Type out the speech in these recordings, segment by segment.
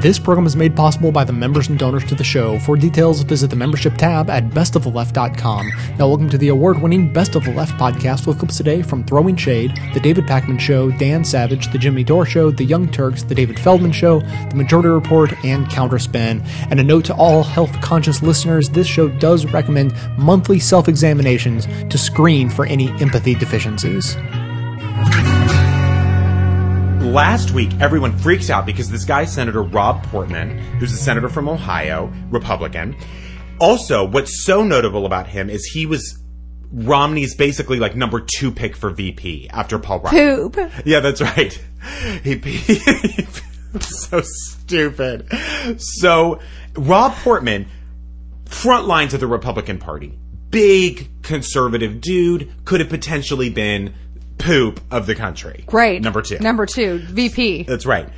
This program is made possible by the members and donors to the show. For details, visit the membership tab at bestoftheleft.com. Now, welcome to the award winning Best of the Left podcast with clips today from Throwing Shade, The David Pakman Show, Dan Savage, The Jimmy Dore Show, The Young Turks, The David Feldman Show, The Majority Report, and Counterspin. And a note to all health conscious listeners this show does recommend monthly self examinations to screen for any empathy deficiencies last week, everyone freaks out because this guy, Senator Rob Portman, who's a senator from Ohio, Republican. Also, what's so notable about him is he was Romney's basically like number two pick for VP after Paul Ryan. Poop. Yeah, that's right. He, he so stupid. So Rob Portman, front lines of the Republican Party, big conservative dude, could have potentially been poop of the country. Great. Number two. Number two, VP. That's right.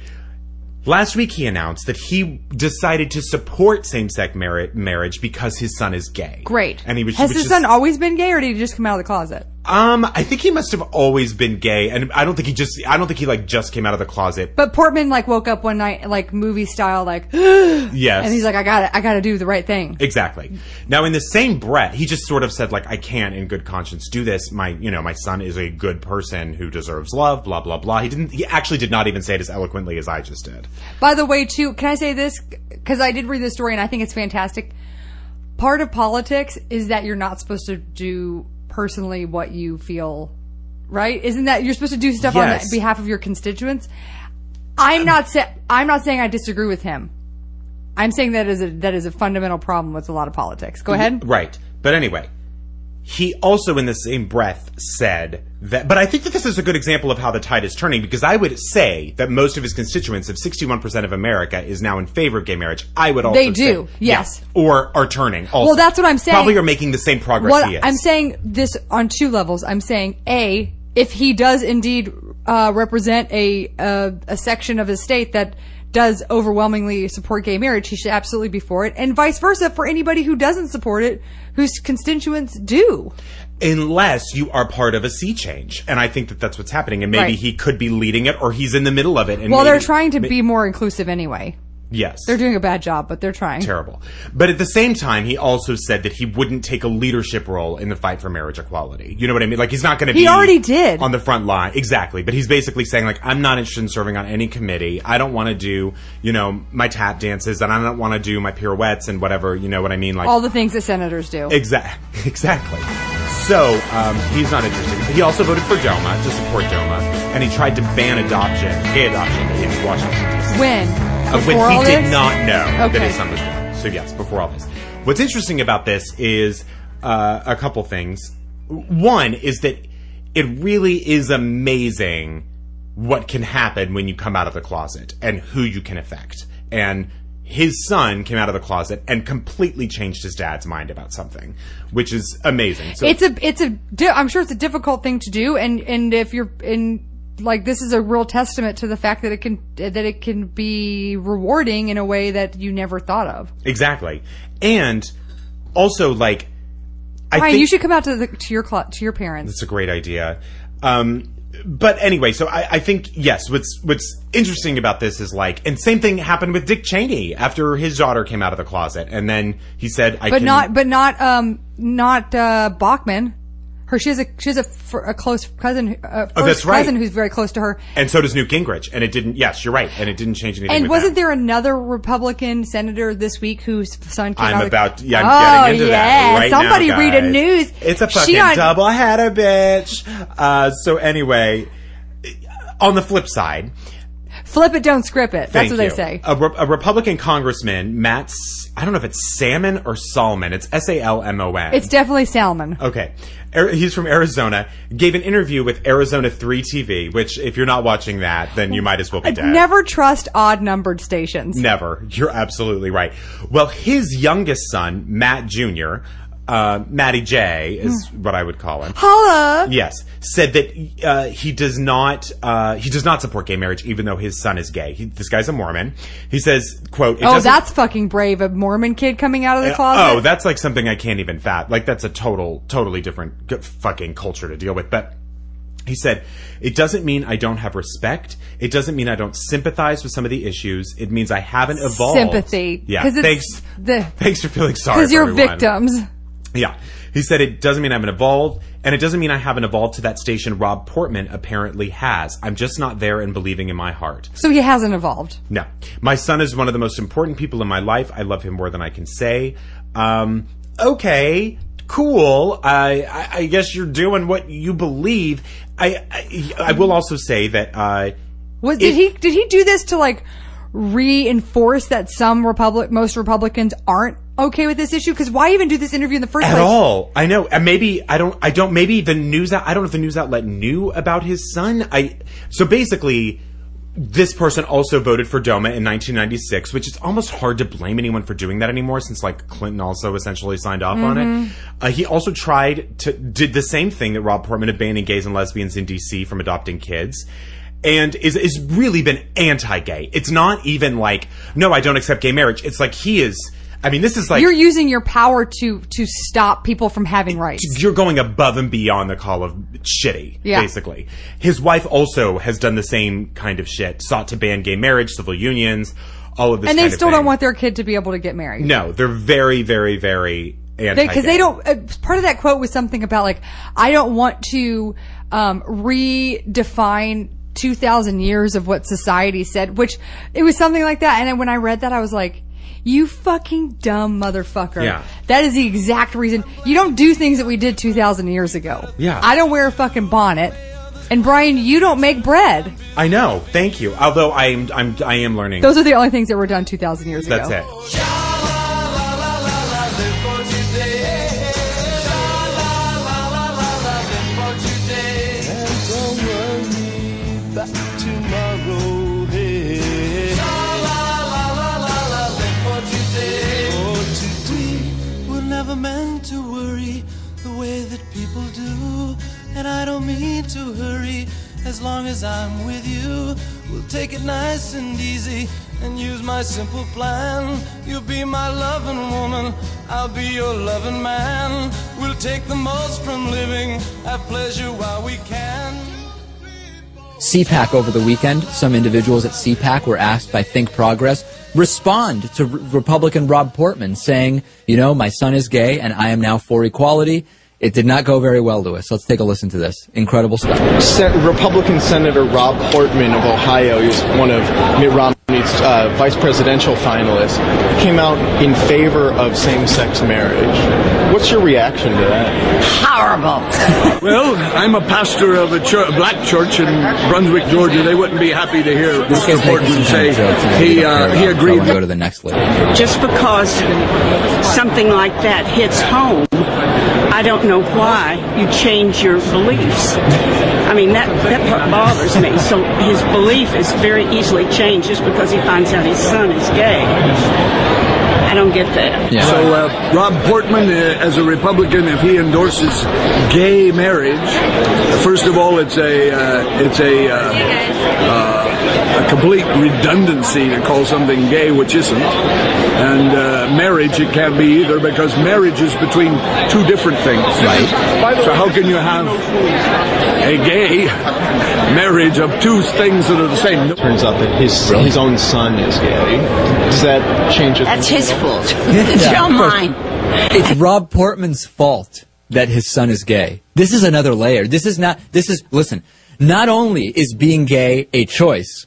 Last week he announced that he decided to support same-sex mar- marriage because his son is gay. Great. And he was Has his is- son always been gay, or did he just come out of the closet? Um, I think he must have always been gay, and I don't think he just. I don't think he like just came out of the closet. But Portman like woke up one night, like movie style, like, Yes. and he's like, I got to I got to do the right thing. Exactly. Now, in the same breath, he just sort of said, like, I can't, in good conscience, do this. My, you know, my son is a good person who deserves love. Blah blah blah. He didn't. He actually did not even say it as eloquently as I just did. By the way, too, can I say this? Because I did read this story and I think it's fantastic. Part of politics is that you're not supposed to do personally what you feel, right? Isn't that you're supposed to do stuff Yes. on behalf of your constituents? I'm not sa- I'm not saying I disagree with him. I'm saying that is a that is a fundamental problem with a lot of politics. Go ahead. Right. But anyway, he also, in the same breath, said that. But I think that this is a good example of how the tide is turning because I would say that most of his constituents, of 61% of America, is now in favor of gay marriage. I would also They do, say- yes. Yeah. or are turning. Also. Well, that's what I'm saying. Probably are making the same progress What he is. I'm saying this on two levels. I'm saying a if he does indeed uh, represent a, a a section of his state that does overwhelmingly support gay marriage, he should absolutely be for it, and vice versa for anybody who doesn't support it, whose constituents do. Unless you are part of a sea change. And I think that that's what's happening. And maybe Right. he could be leading it or he's in the middle of it. And Well, they're trying to ma- be more inclusive anyway. Yes. They're doing a bad job, but they're trying. terrible. But at the same time, he also said that he wouldn't take a leadership role in the fight for marriage equality. You know what I mean? Like he's not going to be. He already did. on the front line. Exactly. But he's basically saying like I'm not interested in serving on any committee. I don't want to do, you know, my tap dances and I don't want to do my pirouettes and whatever, you know what I mean? Like All the things that senators do. Exactly. Exactly. So um, he's not interested. He also voted for DOMA to support DOMA, and he tried to ban adoption, gay adoption, in Washington D.C. when? Uh, when he did this? not know that his son was born. So yes, before all this. What's interesting about this is uh, a couple things. One is that it really is amazing what can happen when you come out of the closet and who you can affect. And his son came out of the closet and completely changed his dad's mind about something, which is amazing. So it's a it's a I'm sure it's a difficult thing to do and and if you're in like this is a real testament to the fact that it can that it can be rewarding in a way that you never thought of. exactly, and also like I Ryan, think you should come out to the to your to your parents. That's a great idea. Um, but anyway, so I, I think yes. What's what's interesting about this is like, and same thing happened with Dick Cheney after his daughter came out of the closet, and then he said, "I But can, not but not um not uh Bachmann. Her she has a she has a, fr- a close cousin uh, first Oh, that's right. cousin who's very close to her. And so does Newt Gingrich, and it didn't. Yes, you're right, and it didn't change anything. And wasn't that. there another Republican senator this week whose son came I'm out? about. Yeah, I'm oh, getting into yeah. that right Somebody now, read a news. It's a fucking on- double header, bitch. Uh, so anyway, on the flip side, Flip it, don't script it. That's Thank what they say. A, Re- a Republican congressman, Matt, S- I don't know if it's Salmon or Salmon. It's S A L M O N. It's definitely Salmon. Okay. He's from Arizona. Gave an interview with Arizona 3 TV, which if you're not watching that, then you might as well be dead. Never trust odd numbered stations. Never. You're absolutely right. Well, his youngest son, Matt Jr., uh, Matty J is Hmm. what I would call him. Holla! Yes, said that uh, he does not uh, he does not support gay marriage, even though his son is gay. He, this guy's a Mormon. He says, "quote it Oh, doesn't- that's fucking brave. A Mormon kid coming out of the closet. Oh, that's like something I can't even fat. Like that's a total, totally different g- fucking culture to deal with. But He said, It doesn't mean I don't have respect. It doesn't mean I don't sympathize with some of the issues. It means I haven't evolved. Sympathy. Yeah. 'Cause it's Thanks. the- thanks for feeling sorry. Because for you're everyone. victims. Yeah. He said it doesn't mean I haven't evolved, and it doesn't mean I haven't evolved to that station Rob Portman apparently has. I'm just not there and believing in my heart. So he hasn't evolved. No. My son is one of the most important people in my life. I love him more than I can say. Um, okay. Cool. I, I, I guess you're doing what you believe. I, I, I will also say that, uh, Was did If- he did he do this to like reinforce that some Republic most Republicans aren't okay with this issue? Because why even do this interview in the first at place? At all. I know. And maybe I don't. I don't. Maybe the news. out- I don't know if the news outlet knew about his son. I. So basically, this person also voted for Doma in 1996, which is almost hard to blame anyone for doing that anymore, since like Clinton also essentially signed off on Mm-hmm. it. Uh, he also tried to did the same thing that Rob Portman of banning gays and lesbians in D.C. from adopting kids. And is is really been anti-gay. It's not even like no, I don't accept gay marriage. It's like he is. I mean, this is like You're using your power to to stop people from having rights. you're going above and beyond the call of shitty, Yeah. basically. His wife also has done the same kind of shit, sought to ban gay marriage, civil unions, all of this And they still don't want their kid to be able to get married. No, they're very, very, very anti because they, don't. Uh, part of that quote was something about like, I don't want to um, redefine two thousand years of what society said, which it was something like that. And then when I read that, I was like. You fucking dumb motherfucker. Yeah. That is the exact reason. You don't do things that we did 2,000 years ago. Yeah. I don't wear a fucking bonnet. And Brian, you don't make bread. I know. Thank you. Although I am, I'm, I am learning. Those are the only things that were done 2,000 years ago. That's ago. it. Don't And I don't mean to hurry as long as I'm with you. We'll take it nice and easy and use my simple plan. You'll be my loving woman, I'll be your loving man. We'll take the most from living, have pleasure while we can. CPAC over the weekend. Some individuals at CPAC were asked by Think Progress respond to R- Republican Rob Portman saying, you know, my son is gay and I am now for equality. It did not go very well, Lewis. Let's take a listen to this. Incredible stuff. Sen- Republican Senator Rob Portman of Ohio, he's one of Mitt Romney's uh, vice presidential finalists, came out in favor of same-sex marriage. What's your reaction to that? horrible. Well, I'm a pastor of a, chur- a black church in Brunswick, Georgia. They wouldn't be happy to hear This Mr. Portman some say kind of jokes. and I he uh, he agreed. I want to go to the next lady. Just because something like that hits home, I don't know why you change your beliefs. I mean, that, that part bothers me. So his belief is very easily changed just because he finds out his son is gay. I don't get that. Yeah. So uh, Rob Portman, uh, as a Republican, if he endorses gay marriage, first of all, it's a uh, it's a uh, uh, a complete redundancy to call something gay which isn't, and uh, marriage it can't be either because marriage is between two different things. Right. So how can you have a gay marriage of two things that are the same? It Turns out that his his own son is gay. Does that change it? That's his fault. it's Yeah, not mine. It's Rob Portman's fault that his son is gay. This is another layer. This is not, this is, listen, not only is being gay a choice,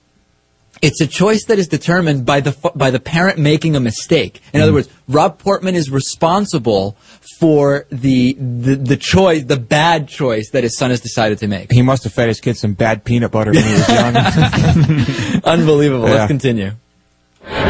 it's a choice that is determined by the by the parent making a mistake. In other mm. words, Rob Portman is responsible for the, the the choice, the bad choice that his son has decided to make. He must have fed his kid some bad peanut butter when he was young. Unbelievable. Yeah. Let's continue.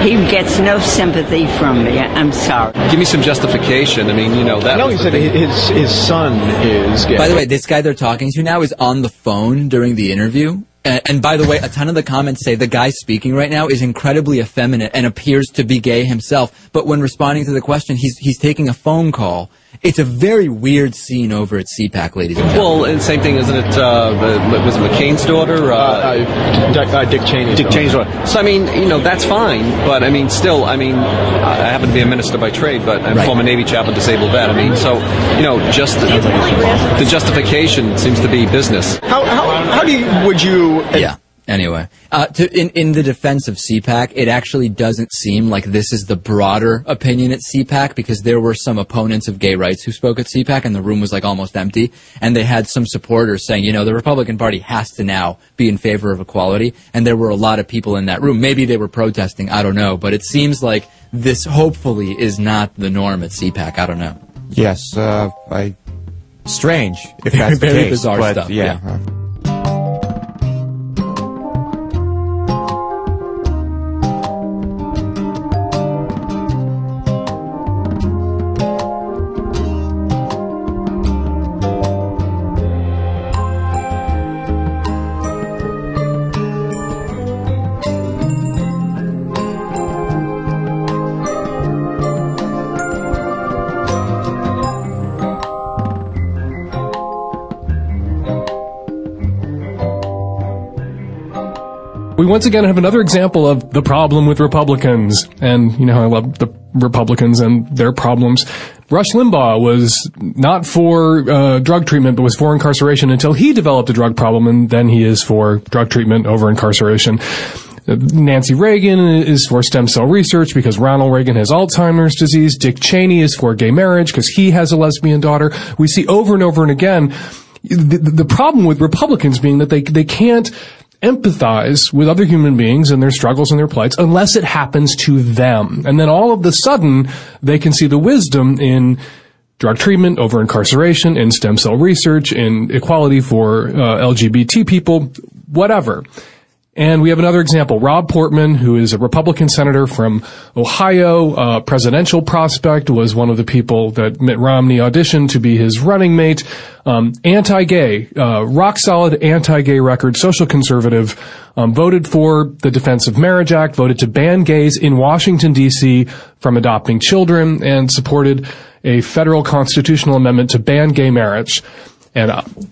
He gets no sympathy from me. I'm sorry. Give me some justification. I mean, you know, that No, was he the said thing. his his son is gay. By the way, this guy they're talking to now is on the phone during the interview. And, and by the way, a ton of the comments say the guy speaking right now is incredibly effeminate and appears to be gay himself. But when responding to the question, he's he's taking a phone call. It's a very weird scene over at CPAC, ladies and gentlemen. Well, and same thing, isn't it? Uh, the, was it McCain's daughter? uh, Uh, uh, Dick, uh, Dick Cheney. Dick Cheney's daughter. So I mean, you know, that's fine. But I mean, still, I mean, I happen to be a minister by trade, but I'm Right. former Navy chaplain, disabled vet. I mean, so you know, just the, the justification seems to be business. How, how how do you, would you? Yeah. Anyway, uh, to, in in the defense of CPAC, it actually doesn't seem like this is the broader opinion at CPAC because there were some opponents of gay rights who spoke at CPAC, and the room was like almost empty, and they had some supporters saying, you know, the Republican Party has to now be in favor of equality, and there were a lot of people in that room. Maybe they were protesting, I don't know, but it seems like this hopefully is not the norm at CPAC. I don't know. Yes, uh, I. Strange, if that's the Very case. bizarre but stuff, Yeah. yeah. uh, We once again have another example of the problem with Republicans. And, you know, I love the Republicans and their problems. Rush Limbaugh was not for uh, drug treatment, but was for incarceration until he developed a drug problem, and then he is for drug treatment over incarceration. Nancy Reagan is for stem cell research because Ronald Reagan has Alzheimer's disease. Dick Cheney is for gay marriage because he has a lesbian daughter. We see over and over and again the, the problem with Republicans being that they they can't empathize with other human beings and their struggles and their plights unless it happens to them. And then all of the sudden they can see the wisdom in drug treatment over incarceration, in stem cell research, in equality for uh, LGBT people, whatever. And we have another example. Rob Portman, who is a Republican senator from Ohio, uh, presidential prospect, was one of the people that Mitt Romney auditioned to be his running mate. Um, anti-gay, uh, rock solid anti-gay record, social conservative, um, voted for the Defense of Marriage Act, voted to ban gays in Washington D.C. from adopting children, and supported a federal constitutional amendment to ban gay marriage. And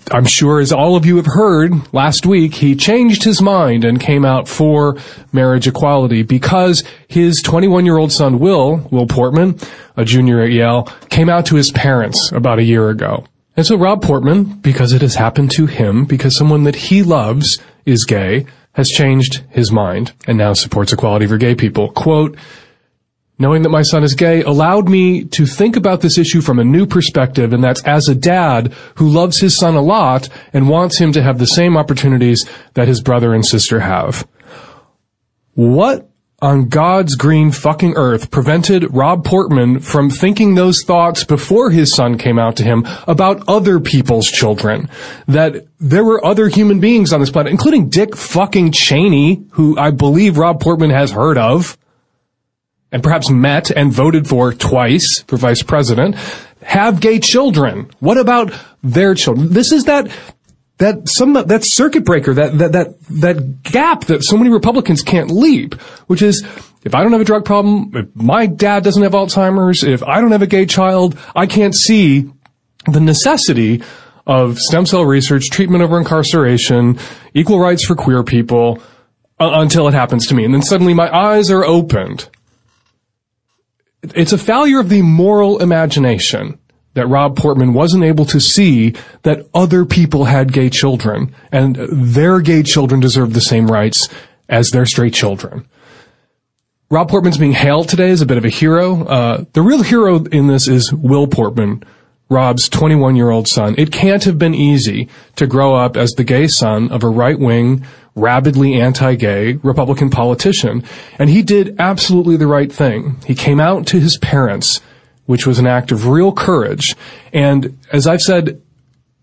I'm sure, as all of you have heard, last week he changed his mind and came out for marriage equality because his 21 year old son, Will, Will Portman, a junior at Yale, came out to his parents about a year ago. And so Rob Portman, because it has happened to him, because someone that he loves is gay, has changed his mind and now supports equality for gay people. Quote, Knowing that my son is gay allowed me to think about this issue from a new perspective, and that's as a dad who loves his son a lot and wants him to have the same opportunities that his brother and sister have. What on God's green fucking earth prevented Rob Portman from thinking those thoughts before his son came out to him about other people's children? That there were other human beings on this planet, including Dick fucking Cheney, who I believe Rob Portman has heard of and perhaps met and voted for twice for vice president, have gay children. What about their children? This is that that some that circuit breaker, that that that that gap that so many Republicans can't leap, which is if I don't have a drug problem, if my dad doesn't have Alzheimer's, if I don't have a gay child, I can't see the necessity of stem cell research, treatment over incarceration, equal rights for queer people uh, until it happens to me. And then suddenly my eyes are opened it's a failure of the moral imagination that Rob Portman wasn't able to see that other people had gay children and their gay children deserve the same rights as their straight children. Rob Portman's being hailed today as a bit of a hero. Uh, the real hero in this is Will Portman, Rob's 21 year old son. It can't have been easy to grow up as the gay son of a right wing, rabidly anti-gay Republican politician. And he did absolutely the right thing. He came out to his parents, which was an act of real courage. And as I've said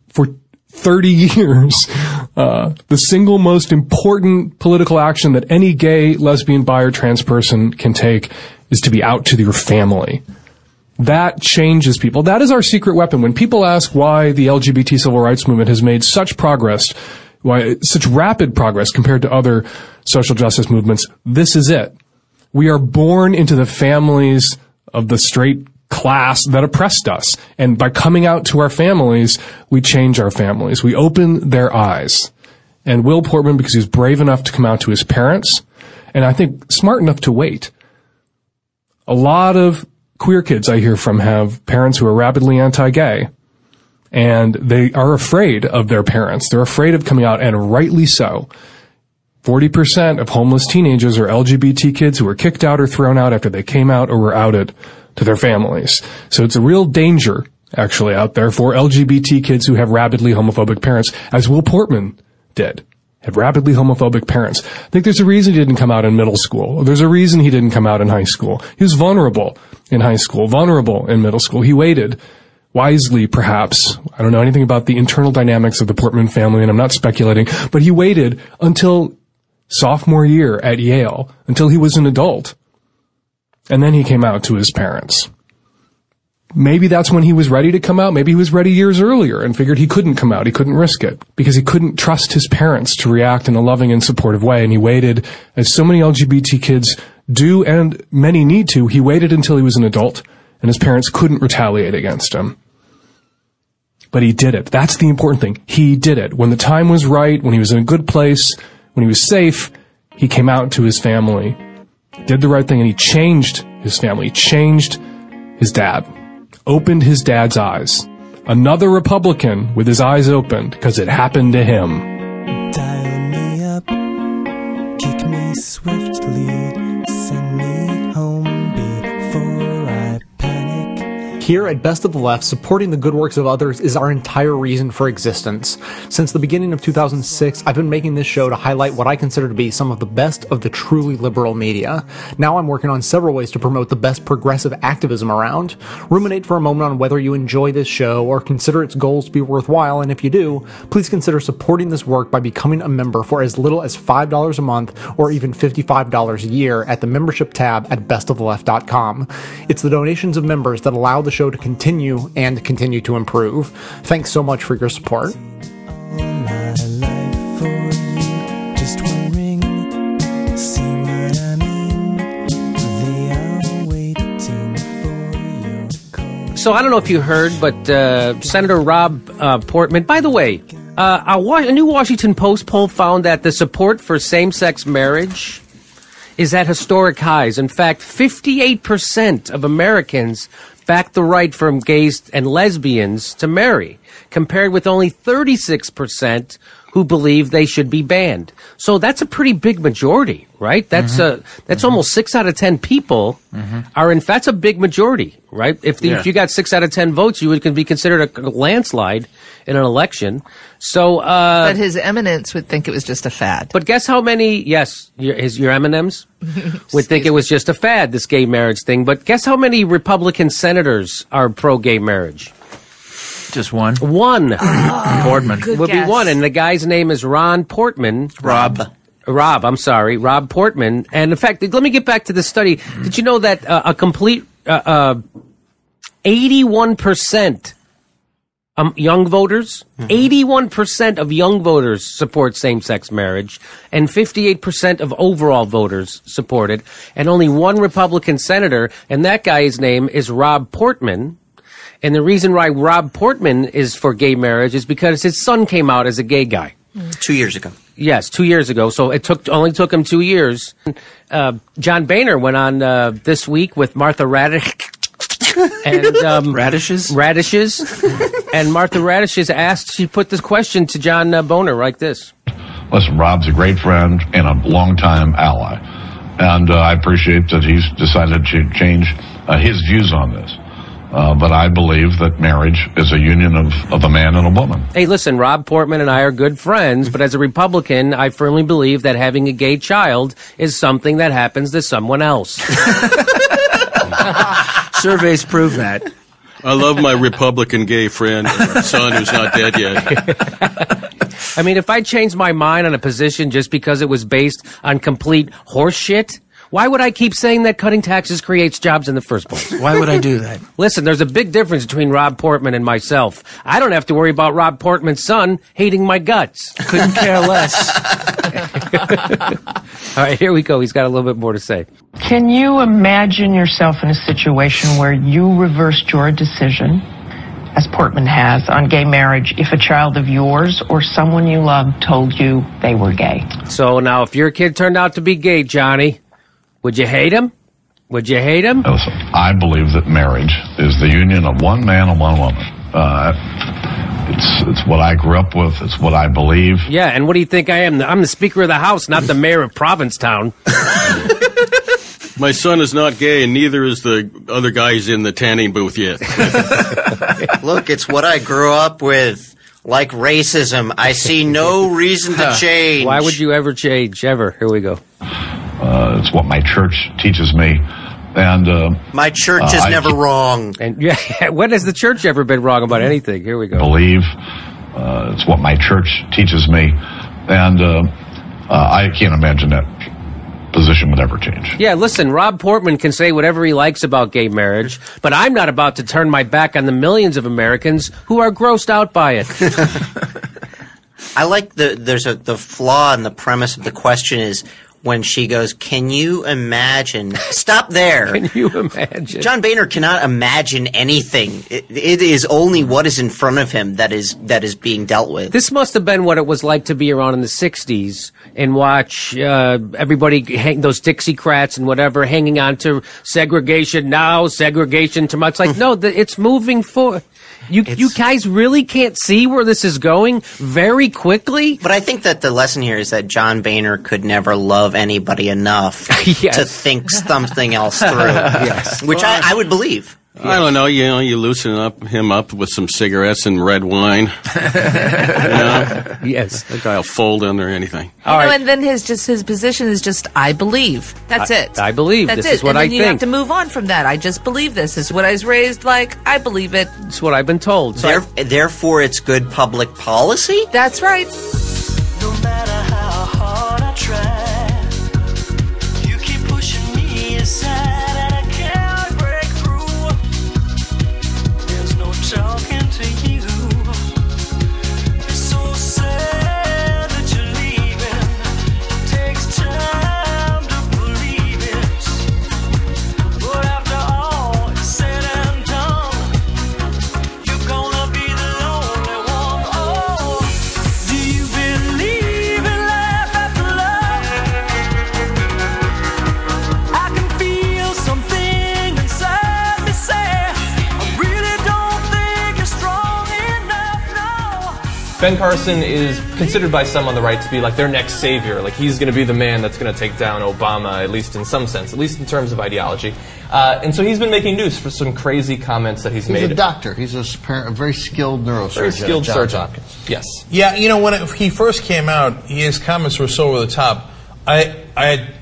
for 30 years, uh, the single most important political action that any gay, lesbian, bi, or trans person can take is to be out to your family. That changes people. That is our secret weapon. When people ask why the LGBT civil rights movement has made such progress, why such rapid progress compared to other social justice movements, this is it. We are born into the families of the straight class that oppressed us. And by coming out to our families, we change our families. We open their eyes. And Will Portman, because he's brave enough to come out to his parents, and I think smart enough to wait. A lot of queer kids I hear from have parents who are rapidly anti-gay. And they are afraid of their parents. They're afraid of coming out, and rightly so. 40% of homeless teenagers are LGBT kids who were kicked out or thrown out after they came out or were outed to their families. So it's a real danger, actually, out there for LGBT kids who have rabidly homophobic parents, as Will Portman did. Have rapidly homophobic parents. I think there's a reason he didn't come out in middle school. There's a reason he didn't come out in high school. He was vulnerable in high school, vulnerable in middle school. He waited wisely, perhaps. I don't know anything about the internal dynamics of the Portman family, and I'm not speculating, but he waited until sophomore year at Yale, until he was an adult. And then he came out to his parents. Maybe that's when he was ready to come out. Maybe he was ready years earlier and figured he couldn't come out. He couldn't risk it because he couldn't trust his parents to react in a loving and supportive way. And he waited, as so many LGBT kids do and many need to, he waited until he was an adult and his parents couldn't retaliate against him. But he did it. That's the important thing. He did it. When the time was right, when he was in a good place, when he was safe, he came out to his family, did the right thing, and he changed his family, he changed his dad, opened his dad's eyes. Another Republican with his eyes opened because it happened to him. Dial me up, kick me swiftly, Here at Best of the Left, supporting the good works of others is our entire reason for existence. Since the beginning of 2006, I've been making this show to highlight what I consider to be some of the best of the truly liberal media. Now I'm working on several ways to promote the best progressive activism around. Ruminate for a moment on whether you enjoy this show or consider its goals to be worthwhile, and if you do, please consider supporting this work by becoming a member for as little as $5 a month or even $55 a year at the membership tab at bestoftheleft.com. It's the donations of members that allow the show to continue and continue to improve. Thanks so much for your support. My life for you, just one ring. See what I mean? They are waiting for your call. So I don't know if you heard, but uh, Senator Rob uh, Portman. By the way, uh, a, Wa- a new Washington Post poll found that the support for same-sex marriage is at historic highs. In fact, 58% of Americans back the right from gays and lesbians to marry, compared with only 36% who believe they should be banned. So that's a pretty big majority, right? That's uh, that's almost six out of ten people are in. That's a big majority, right? If the, Yeah. if you got six out of ten votes, you would can be considered a landslide in an election. So, uh, but his eminence would think it was just a fad. but guess how many? Yes, your, his your M and M's would think it was just a fad, this gay marriage thing. But guess how many Republican senators are pro gay marriage? Just one. One. Portman. good would guess. be one, and the guy's name is Ron Portman. Rob. Rob, I'm sorry, Rob Portman. And in fact, let me get back to the study. Did you know that uh, a complete uh, uh, 81% um, young voters, 81% of young voters support same-sex marriage, and 58% of overall voters support it, and only one Republican senator, and that guy's name is Rob Portman. And the reason why Rob Portman is for gay marriage is because his son came out as a gay guy. Two years ago. Yes, two years ago. So it took only took him two years. Uh, John Boehner went on uh, this week with Martha Radish and um, Radishes? radishes, and Martha Radishes asked. She put this question to John uh, Boehner like this. Listen, Rob's a great friend and a longtime ally. And uh, I appreciate that he's decided to change uh, his views on this. Uh, but I believe that marriage is a union of, of a man and a woman. Hey, listen, Rob Portman and I are good friends, but as a Republican, I firmly believe that having a gay child is something that happens to someone else. Surveys prove that. I love my Republican gay friend, son who's not dead yet. I mean, if I changed my mind on a position just because it was based on complete horseshit, why would I keep saying that cutting taxes creates jobs in the first place? Why would I do that? Listen, there's a big difference between Rob Portman and myself. I don't have to worry about Rob Portman's son hating my guts. Couldn't care less. All right, here we go. He's got a little bit more to say. Can you imagine yourself in a situation where you reversed your decision, as Portman has, on gay marriage if a child of yours or someone you love told you they were gay? So now, if your kid turned out to be gay, Johnny, would you hate him? Would you hate him? Listen, I believe that marriage is the union of one man and one woman. Uh, it's it's what I grew up with. It's what I believe. Yeah, and what do you think I am? I'm the Speaker of the House, not the Mayor of Provincetown. My son is not gay, and neither is the other guy guys in the tanning booth yet. Look, it's what I grew up with. Like racism, I see no reason to change. Why would you ever change? Ever? Here we go. Uh, it's what my church teaches me, and uh, My church Uh, is I- never wrong. And yeah, when has the church ever been wrong about anything? Here we go. believe. Uh, it's what my church teaches me, and uh, uh, I can't imagine that position would ever change. Yeah, listen, Rob Portman can say whatever he likes about gay marriage, but I'm not about to turn my back on the millions of Americans who are grossed out by it. I like the there's a the flaw in the premise of the question is when she goes, "Can you imagine?" Stop there. Can you imagine? John Boehner cannot imagine anything. It, it is only what is in front of him that is that is being dealt with. This must have been what it was like to be around in the '60s and watch uh, everybody hang those Dixiecrats and whatever hanging on to segregation now, segregation tomorrow. It's like no, the, it's moving forward. You you guys really can't see where this is going very quickly. But I think that the lesson here is that John Boehner could never love anybody enough to think something else through. Yes. Which I, I would believe. I don't know. You know, you loosen up him up with some cigarettes and red wine. you know? Yes, that guy will fold under anything. You know, and then his just his position is just I believe. That's I- it. I believe. That's This it. is what and then I you have to move on from that. I just believe this. This is what I was raised like. I believe it. It's what I've been told. So I- therefore, it's good public policy. That's right. hard Ben Carson is considered by some on the right to be like their next savior. Like he's going to be the man that's going to take down Obama, at least in some sense, at least in terms of ideology. Uh, and so he's been making news for some crazy comments that he's, He's made. He's a doctor. He's a, spar- a very skilled neurosurgeon. Very skilled at Johns surgeon. Hopkins. Yes. Yeah, you know, when it, he first came out, his comments were so over the top. I I had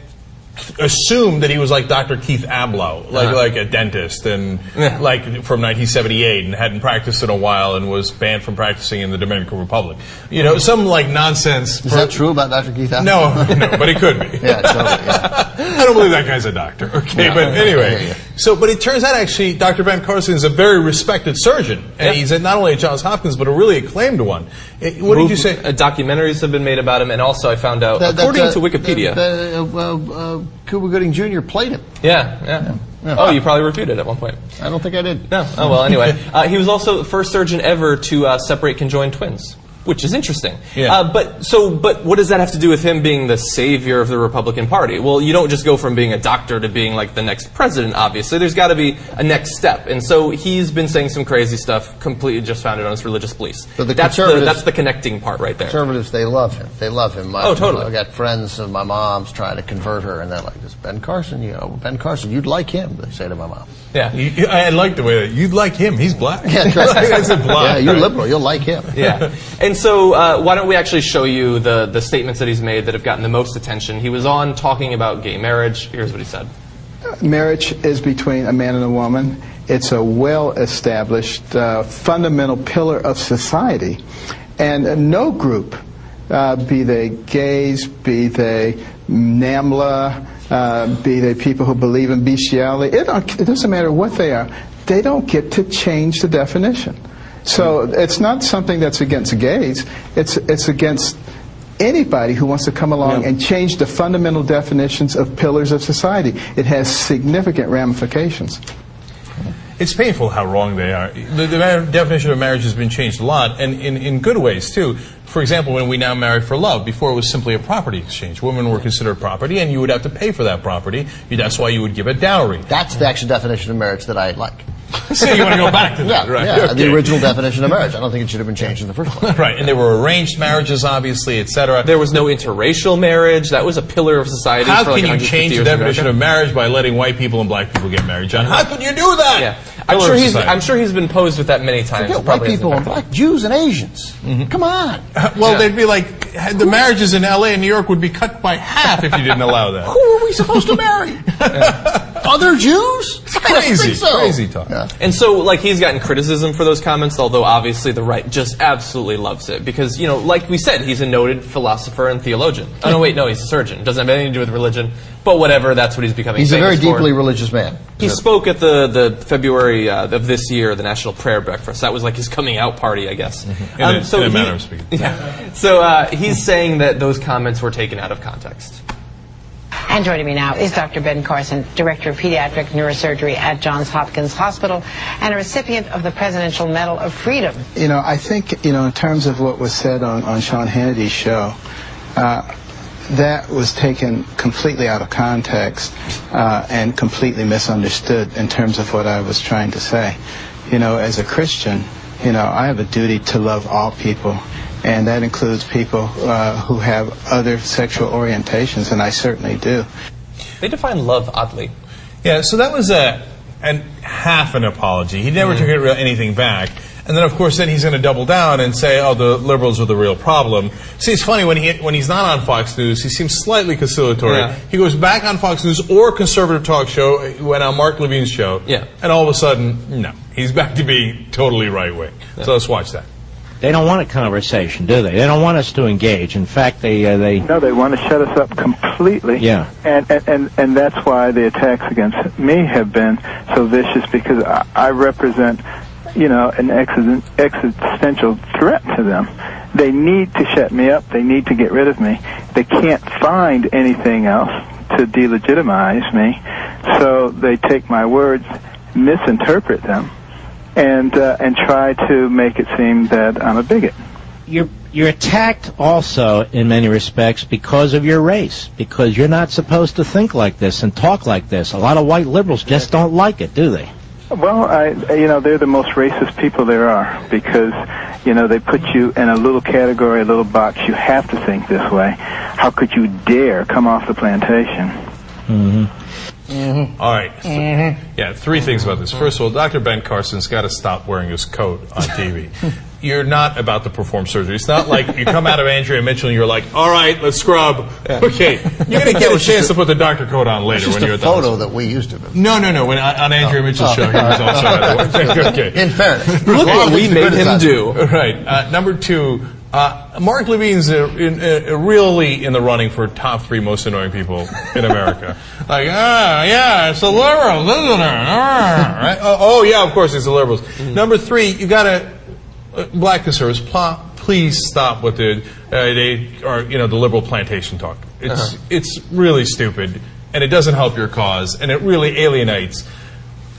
assumed that he was like Dr. Keith Ablow, like Uh-huh. like a dentist, and like from 1978, and hadn't practiced in a while, and was banned from practicing in the Dominican Republic. You know, some like nonsense. Is that true about Dr. Keith Ablow? No, no, but it could be. yeah, totally. Yeah. I don't believe that guy's a doctor. Okay, No, but anyway, yeah, yeah. So but it turns out actually Dr. Ben Carson is a very respected surgeon, and he's at not only at Johns Hopkins but a really acclaimed one. Eh, What did you say? Uh, documentaries have been made about him, and also I found out, That- that, according uh, to Wikipedia. that, uh, uh, uh, Cuba Gooding Jr. played him. yeah, yeah, Yeah. Oh, you probably refuted at one point. I don't think I did. No. Oh well. Anyway, uh, he was also the first surgeon ever to uh, separate conjoined twins, which is interesting. Yeah. Uh, but so, but what does that have to do with him being the savior of the Republican Party? Well, you don't just go from being a doctor to being like the next president. Obviously, there's got to be a next step, and so he's been saying some crazy stuff, completely just founded on his religious beliefs. But the that's the that's the connecting part right there. Conservatives, they love him. They love him. My, Oh, totally. I got friends of my mom's trying to convert her, and they're like, "This Ben Carson, you know, Ben Carson, you'd like him." They say to my mom. Yeah. You- you- I like the way that you'd like him. He's black. Yeah, trust me. I black. Yeah, you're right? liberal. You'll like him. yeah. And so, uh, why don't we actually show you the, the statements that he's made that have gotten the most attention? He was on talking about gay marriage. Here's what he said. Marriage is between a man and a woman. It's a well established uh, fundamental pillar of society. And uh, no group, uh, be they gays, be they NAMBLA, uh, be they people who believe in bestiality, it, it doesn't matter what they are, they don't get to change the definition. So it's not something that's against gays, it's, it's against anybody who wants to come along and change the fundamental definitions of pillars of society. It has significant ramifications. It's painful how wrong they are. The, the definition of marriage has been changed a lot, and in, in good ways, too. For example, when we now marry for love, before it was simply a property exchange. Women were considered property, and you would have to pay for that property. That's why you would give a dowry. That's the actual definition of marriage that I like. So you want to go back to that, yeah, right? Yeah, Okay. the original definition of marriage. I don't think it should have been changed in the first place. Right, and there were arranged marriages, obviously, etc. There was no interracial marriage. That was a pillar of society. How for like can you change the definition of marriage by letting white people and black people get married, John? How could you do that? Yeah, I'm Pillar sure of he's. society. I'm sure he's been posed with that many times. Forget white people and black Jews and Asians. Mm-hmm. Come on. Well, they'd be like, the marriages in L.A. and New York would be cut by half if you didn't allow that. Who are we supposed to marry? Other Jews? I don't Crazy, think so. crazy talk. And so, like, he's gotten criticism for those comments, although obviously the right just absolutely loves it. Because, you know, like we said, he's a noted philosopher and theologian. Oh, no, wait, no, he's a surgeon. Doesn't have anything to do with religion. But whatever, that's what he's becoming He's a very famous for. deeply religious man. He spoke at the, the February uh, of this year, the National Prayer Breakfast. That was like his coming out party, I guess. In a- in a manner of speaking. Yeah. So uh, he's saying that those comments were taken out of context. And joining me now is Dr. Ben Carson, Director of Pediatric Neurosurgery at Johns Hopkins Hospital and a recipient of the Presidential Medal of Freedom. You know, I think, you know, in terms of what was said on, on Sean Hannity's show, uh, that was taken completely out of context uh, and completely misunderstood in terms of what I was trying to say. You know, as a Christian, you know, I have a duty to love all people, and that includes people uh, who have other sexual orientations, and I certainly do. They define love oddly. Yeah, so that was a and half an apology. He never Mm. took it re- anything back. And then, of course, then he's going to double down and say, "Oh, the liberals are the real problem." See, it's funny when he when he's not on Fox News, he seems slightly conciliatory. Yeah. He goes back on Fox News or conservative talk show, he went on Mark Levine's show, Yeah. and all of a sudden, no, he's back to being totally right wing. So let's watch that. They don't want a conversation, do they? They don't want us to engage. In fact, they uh, they No, they want to shut us up completely. Yeah. And, and, and, and that's why the attacks against me have been so vicious because I, I represent, you know, an existen- existential threat to them. They need to shut me up. They need to get rid of me. They can't find anything else to delegitimize me. So they take my words, misinterpret them, and, uh, and try to make it seem that I'm a bigot. you're you're attacked also in many respects because of your race, because you're not supposed to think like this and talk like this. A lot of white liberals just don't like it, do they? Well, I, you know, they're the most racist people there are because, you know, they put you in a little category, a little box. You have to think this way. How could you dare come off the plantation? All right. Yeah, three things about this. First of all, Dr. Ben Carson's got to stop wearing his coat on TV. You're not about to perform surgery. It's not like you come out of Andrea Mitchell and you're like, all right, let's scrub. Okay, you're going to get a chance to put the doctor coat on later when you're a at the photo hospital. that we used of him. No, no, no. When on Andrea Oh. Mitchell's Oh. show, he was also at the okay. In fairness. Look what we made him do. Right. Uh, number two, uh, Mark Levine's in, uh, really in the running for top three most annoying people in America. like, ah, yeah, it's the liberals, isn't it? Ah, right? Oh, oh, yeah, of course, it's the liberals. Number three, you got to uh, black conservatives. Pl- please stop with the uh, they are you know the liberal plantation talk. It's Uh-huh. it's really stupid, and it doesn't help your cause, and it really alienates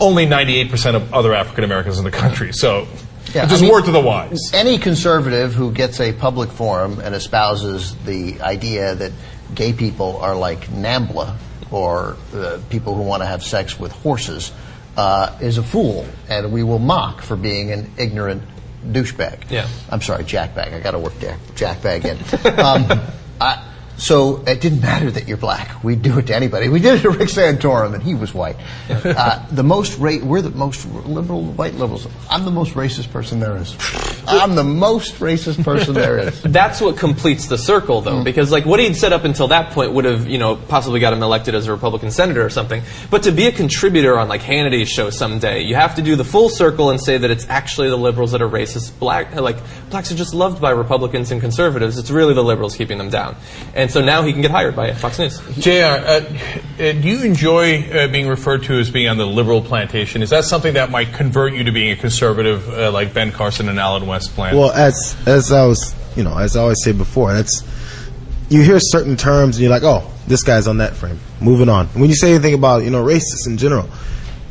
only 98% of other African Americans in the country. So, Yeah, just I mean, word to the wise. Any conservative who gets a public forum and espouses the idea that gay people are like NAMBLA or uh, people who want to have sex with horses uh, is a fool, and we will mock for being an ignorant douchebag. Yeah. I'm sorry, jackbag. I got to work there. Jackbag in. Um, I, so it didn't matter that you're black. We'd do it to anybody. We did it to Rick Santorum, and he was white. Uh, the most ra- we're the most liberal white liberals. I'm the most racist person there is. I'm the most racist person there is. That's what completes the circle, Mm. though, because like what he'd set up until that point would have, you know, possibly got him elected as a Republican senator or something. But to be a contributor on like Hannity's show someday, you have to do the full circle and say that it's actually the liberals that are racist. Black, like blacks are just loved by Republicans and conservatives. It's really the liberals keeping them down. And so now he can get hired by Fox News. JR, uh, uh, do you enjoy uh, being referred to as being on the liberal plantation? Is that something that might convert you to being a conservative uh, like Ben Carson and Allen West plan? Well, as as I was, you know, as I always say before, that's you hear certain terms and you're like, oh, this guy's on that frame. Moving on. When you say anything about you know racists in general,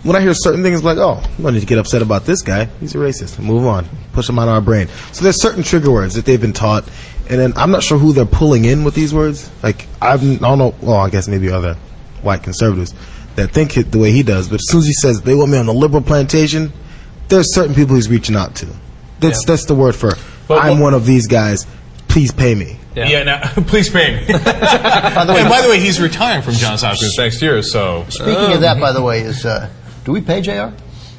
when I hear certain things like, oh, I don't need to get upset about this guy. He's a racist. Move on. Push him out of our brain. So there's certain trigger words that they've been taught, and then I'm not sure who they're pulling in with these words. Like I've, I don't know. Well, I guess maybe other white conservatives that think it the way he does. But as soon as he says they want me on the liberal plantation, there's certain people he's reaching out to. That's that's the word for. But I'm what- one of these guys. Please pay me. Yeah, now, please pay me. by the way, and by the way, he's retiring from Johns Hopkins next year, so. Speaking of that, by the way, is uh, do we pay Jr.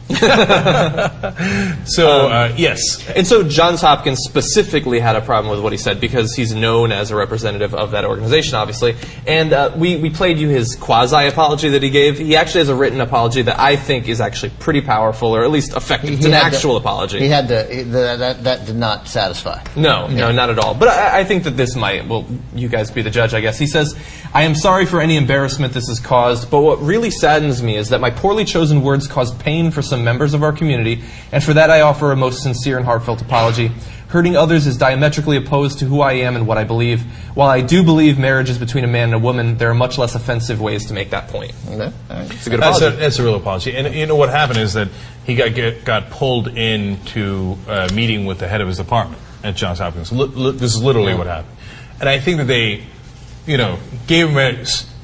So, uh, yes. And so Johns Hopkins specifically had a problem with what he said because he's known as a representative of that organization, obviously. And uh, we, we played you his quasi apology that he gave. He actually has a written apology that I think is actually pretty powerful, or at least effective. It's an had to- actual apology. He had to. he- the- that that did not satisfy. No, no, not at all. But I, I think that this might, well, you guys be the judge, I guess. He says, I am sorry for any embarrassment this has caused, but what really saddens me is that my poorly chosen words caused pain for some members of our community, and for that I offer a most sincere and heartfelt apology. Hurting others is diametrically opposed to who I am and what I believe. While I do believe marriage is between a man and a woman, there are much less offensive ways to make that point. It's a good That's a, that's a real apology. And you know what happened is that he got get, got pulled into a meeting with the head of his department at Johns Hopkins. Li- li- this is literally what happened. And I think that they, you know, gave him a, s- a-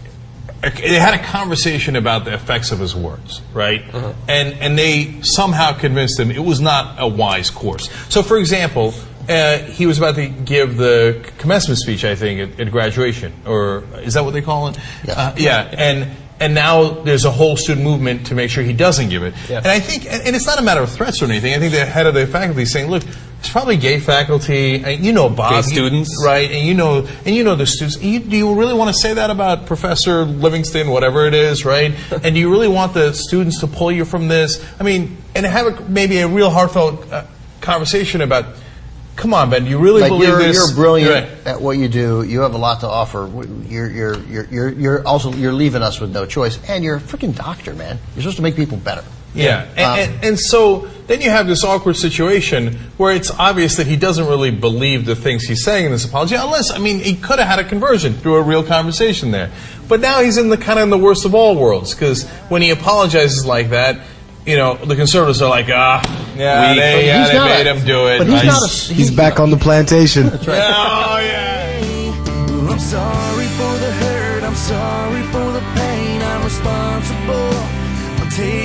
they had a conversation about the effects of his words, right? And and they somehow convinced him it was not a wise course. So, for example. Uh, he was about to give the commencement speech, I think, at, at graduation, or is that what they call it? Uh, yeah, and and now there's a whole student movement to make sure he doesn't give it. And I think, and, it's not a matter of threats or anything. I think the head of the faculty is saying, look, it's probably gay faculty. And you know, Bob, Gay you- students. right? And you know, and you know the students. You, do you really want to say that about Professor Livingston, whatever it is, right? and do you really want the students to pull you from this? I mean, and have a, maybe a real heartfelt uh, conversation about. Come on, Ben. You really like believe you're, this? you're brilliant You're right. at what you do. You have a lot to offer. You're, you're, you're, you're, you're also you're leaving us with no choice, and you're a freaking doctor, man. You're supposed to make people better. Yeah, Um, and, and, and so then you have this awkward situation where it's obvious that he doesn't really believe the things he's saying in this apology, unless I mean he could have had a conversion through a real conversation there. But now he's in the kind of in the worst of all worlds because when he apologizes like that, you know the conservatives are like, ah, yeah, Weak. they, yeah, He's they not made a- him do it. but he's I- not a- He's back on the plantation. Oh yeah. I'm sorry for the hurt, I'm sorry for the pain, I'm responsible. I'll take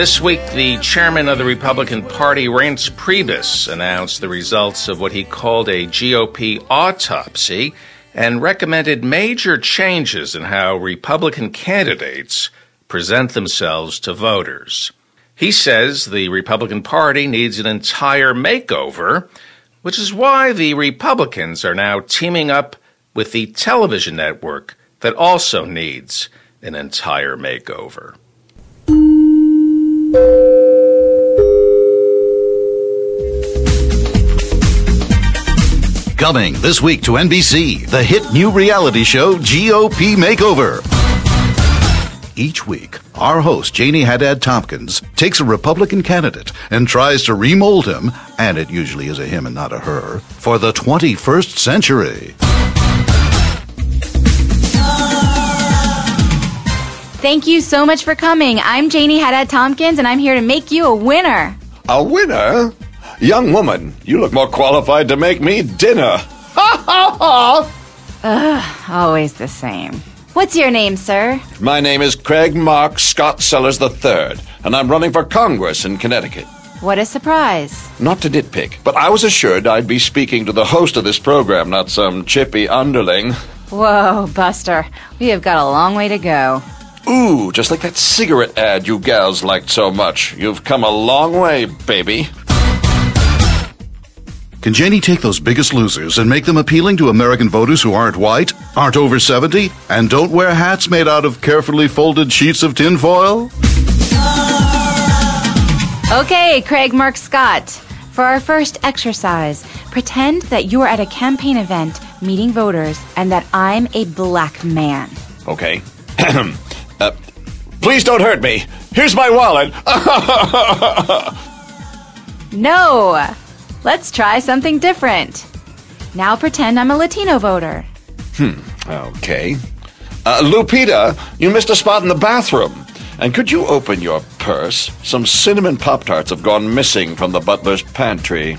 This week, the chairman of the Republican Party, Reince Priebus, announced the results of what he called a GOP autopsy and recommended major changes in how Republican candidates present themselves to voters. He says the Republican Party needs an entire makeover, which is why the Republicans are now teaming up with the television network that also needs an entire makeover. Coming this week to NBC, the hit new reality show GOP Makeover. Each week, our host, Janie Haddad Tompkins, takes a Republican candidate and tries to remold him, and it usually is a him and not a her, for the 21st century. Thank you so much for coming. I'm Janie Haddad Tompkins, and I'm here to make you a winner. A winner? Young woman, you look more qualified to make me dinner. Ha ha ha! Ugh, always the same. What's your name, sir? My name is Craig Mark Scott Sellers III, and I'm running for Congress in Connecticut. What a surprise. Not to nitpick, but I was assured I'd be speaking to the host of this program, not some chippy underling. Whoa, Buster. We have got a long way to go. Ooh, just like that cigarette ad you gals liked so much. You've come a long way, baby. Can Janie take those biggest losers and make them appealing to American voters who aren't white, aren't over 70, and don't wear hats made out of carefully folded sheets of tinfoil? Okay, Craig Mark Scott. For our first exercise, pretend that you are at a campaign event meeting voters and that I'm a black man. Okay. uh, please don't hurt me. Here's my wallet. No! Let's try something different. Now pretend I'm a Latino voter. hmm. Okay. Uh, Lupita, you missed a spot in the bathroom. And could you open your purse? Some cinnamon Pop Tarts have gone missing from the butler's pantry.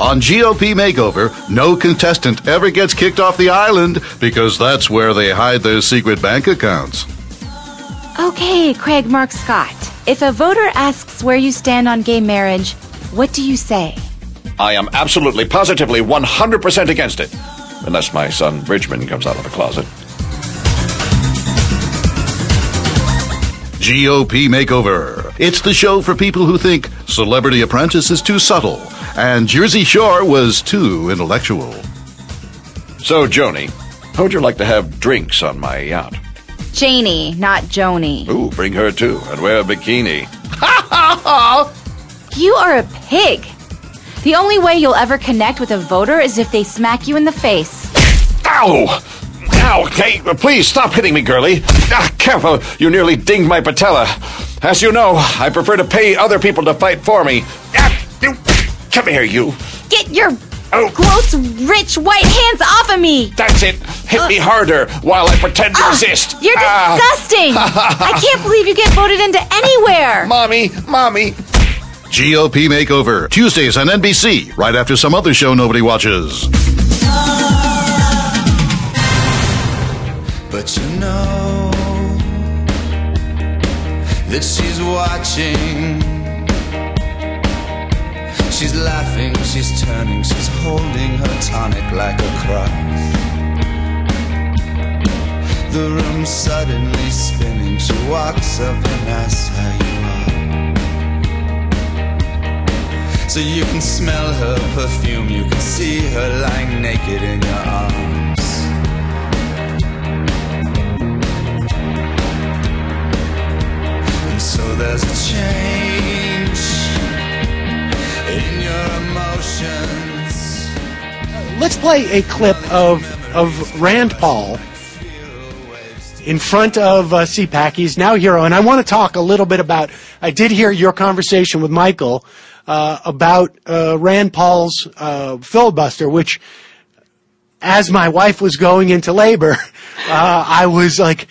On GOP Makeover, no contestant ever gets kicked off the island because that's where they hide their secret bank accounts. Okay, Craig Mark Scott. If a voter asks where you stand on gay marriage, what do you say? I am absolutely, positively, 100% against it. Unless my son Bridgman comes out of the closet. GOP Makeover. It's the show for people who think Celebrity Apprentice is too subtle and Jersey Shore was too intellectual. So, Joni, how would you like to have drinks on my yacht? Janie, not Joni. Ooh, bring her too, and wear a bikini. You are a pig. The only way you'll ever connect with a voter is if they smack you in the face. Ow! Ow, okay, please stop hitting me, girlie. Ah, careful, you nearly dinged my patella. As you know, I prefer to pay other people to fight for me. Ah, you, come here, you. Get your gross, rich, white hands off of me! That's it. Hit me harder while I pretend to resist. You're Ah. disgusting! I can't believe you get voted into anywhere! Mommy, mommy. GOP Makeover, Tuesdays on NBC, right after some other show nobody watches. But you know that she's watching. She's laughing, she's turning, she's holding her tonic like a cross. The room suddenly spinning, she walks up and asks how you are. So you can smell her perfume, you can see her lying naked in your arms. And so there's a change in your emotions. Let's play a clip of of Rand Paul in front of uh, CPAC. He's now hero, and I want to talk a little bit about. I did hear your conversation with Michael uh, about uh, Rand Paul's uh, filibuster, which, as my wife was going into labor, uh, I was like.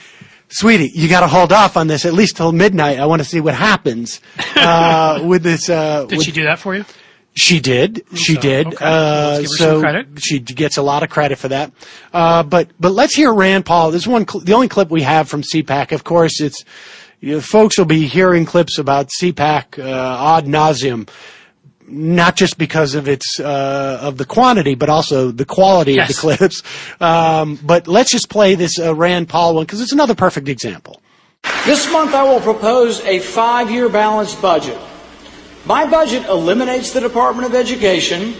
Sweetie, you got to hold off on this at least till midnight. I want to see what happens uh, with this. Uh, Did with- she do that for you? she did. She did. okay. Uh, let's give her so some credit. she gets a lot of credit for that. Uh, but but let's hear Rand Paul. This one, cl- the only clip we have from CPAC. Of course, it's you know, folks will be hearing clips about CPAC uh, ad nauseum. Not just because of its uh, of the quantity, but also the quality of the clips. Um, but let's just play this uh, Rand Paul one because it's another perfect example. This month I will propose a five year balanced budget. My budget eliminates the Department of Education.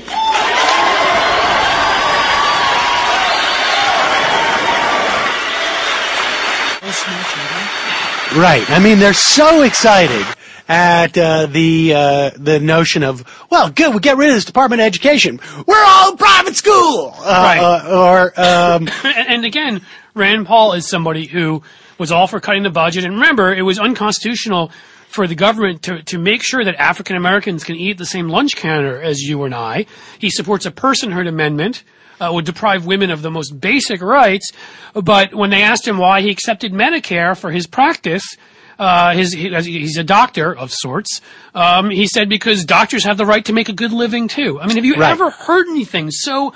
Right. I mean, they're so excited at uh, the uh, the notion of well, good, we get rid of this Department of Education. We're all private school, uh, Right. uh, or um, and, and again, Rand Paul is somebody who was all for cutting the budget. And remember, it was unconstitutional for the government to, to make sure that African Americans can eat the same lunch counter as you and I. He supports a personhood amendment. Uh, would deprive women of the most basic rights, but when they asked him why he accepted Medicare for his practice, uh, his, he- he's a doctor of sorts. Um, he said because doctors have the right to make a good living too. I mean, have you Right. ever heard anything so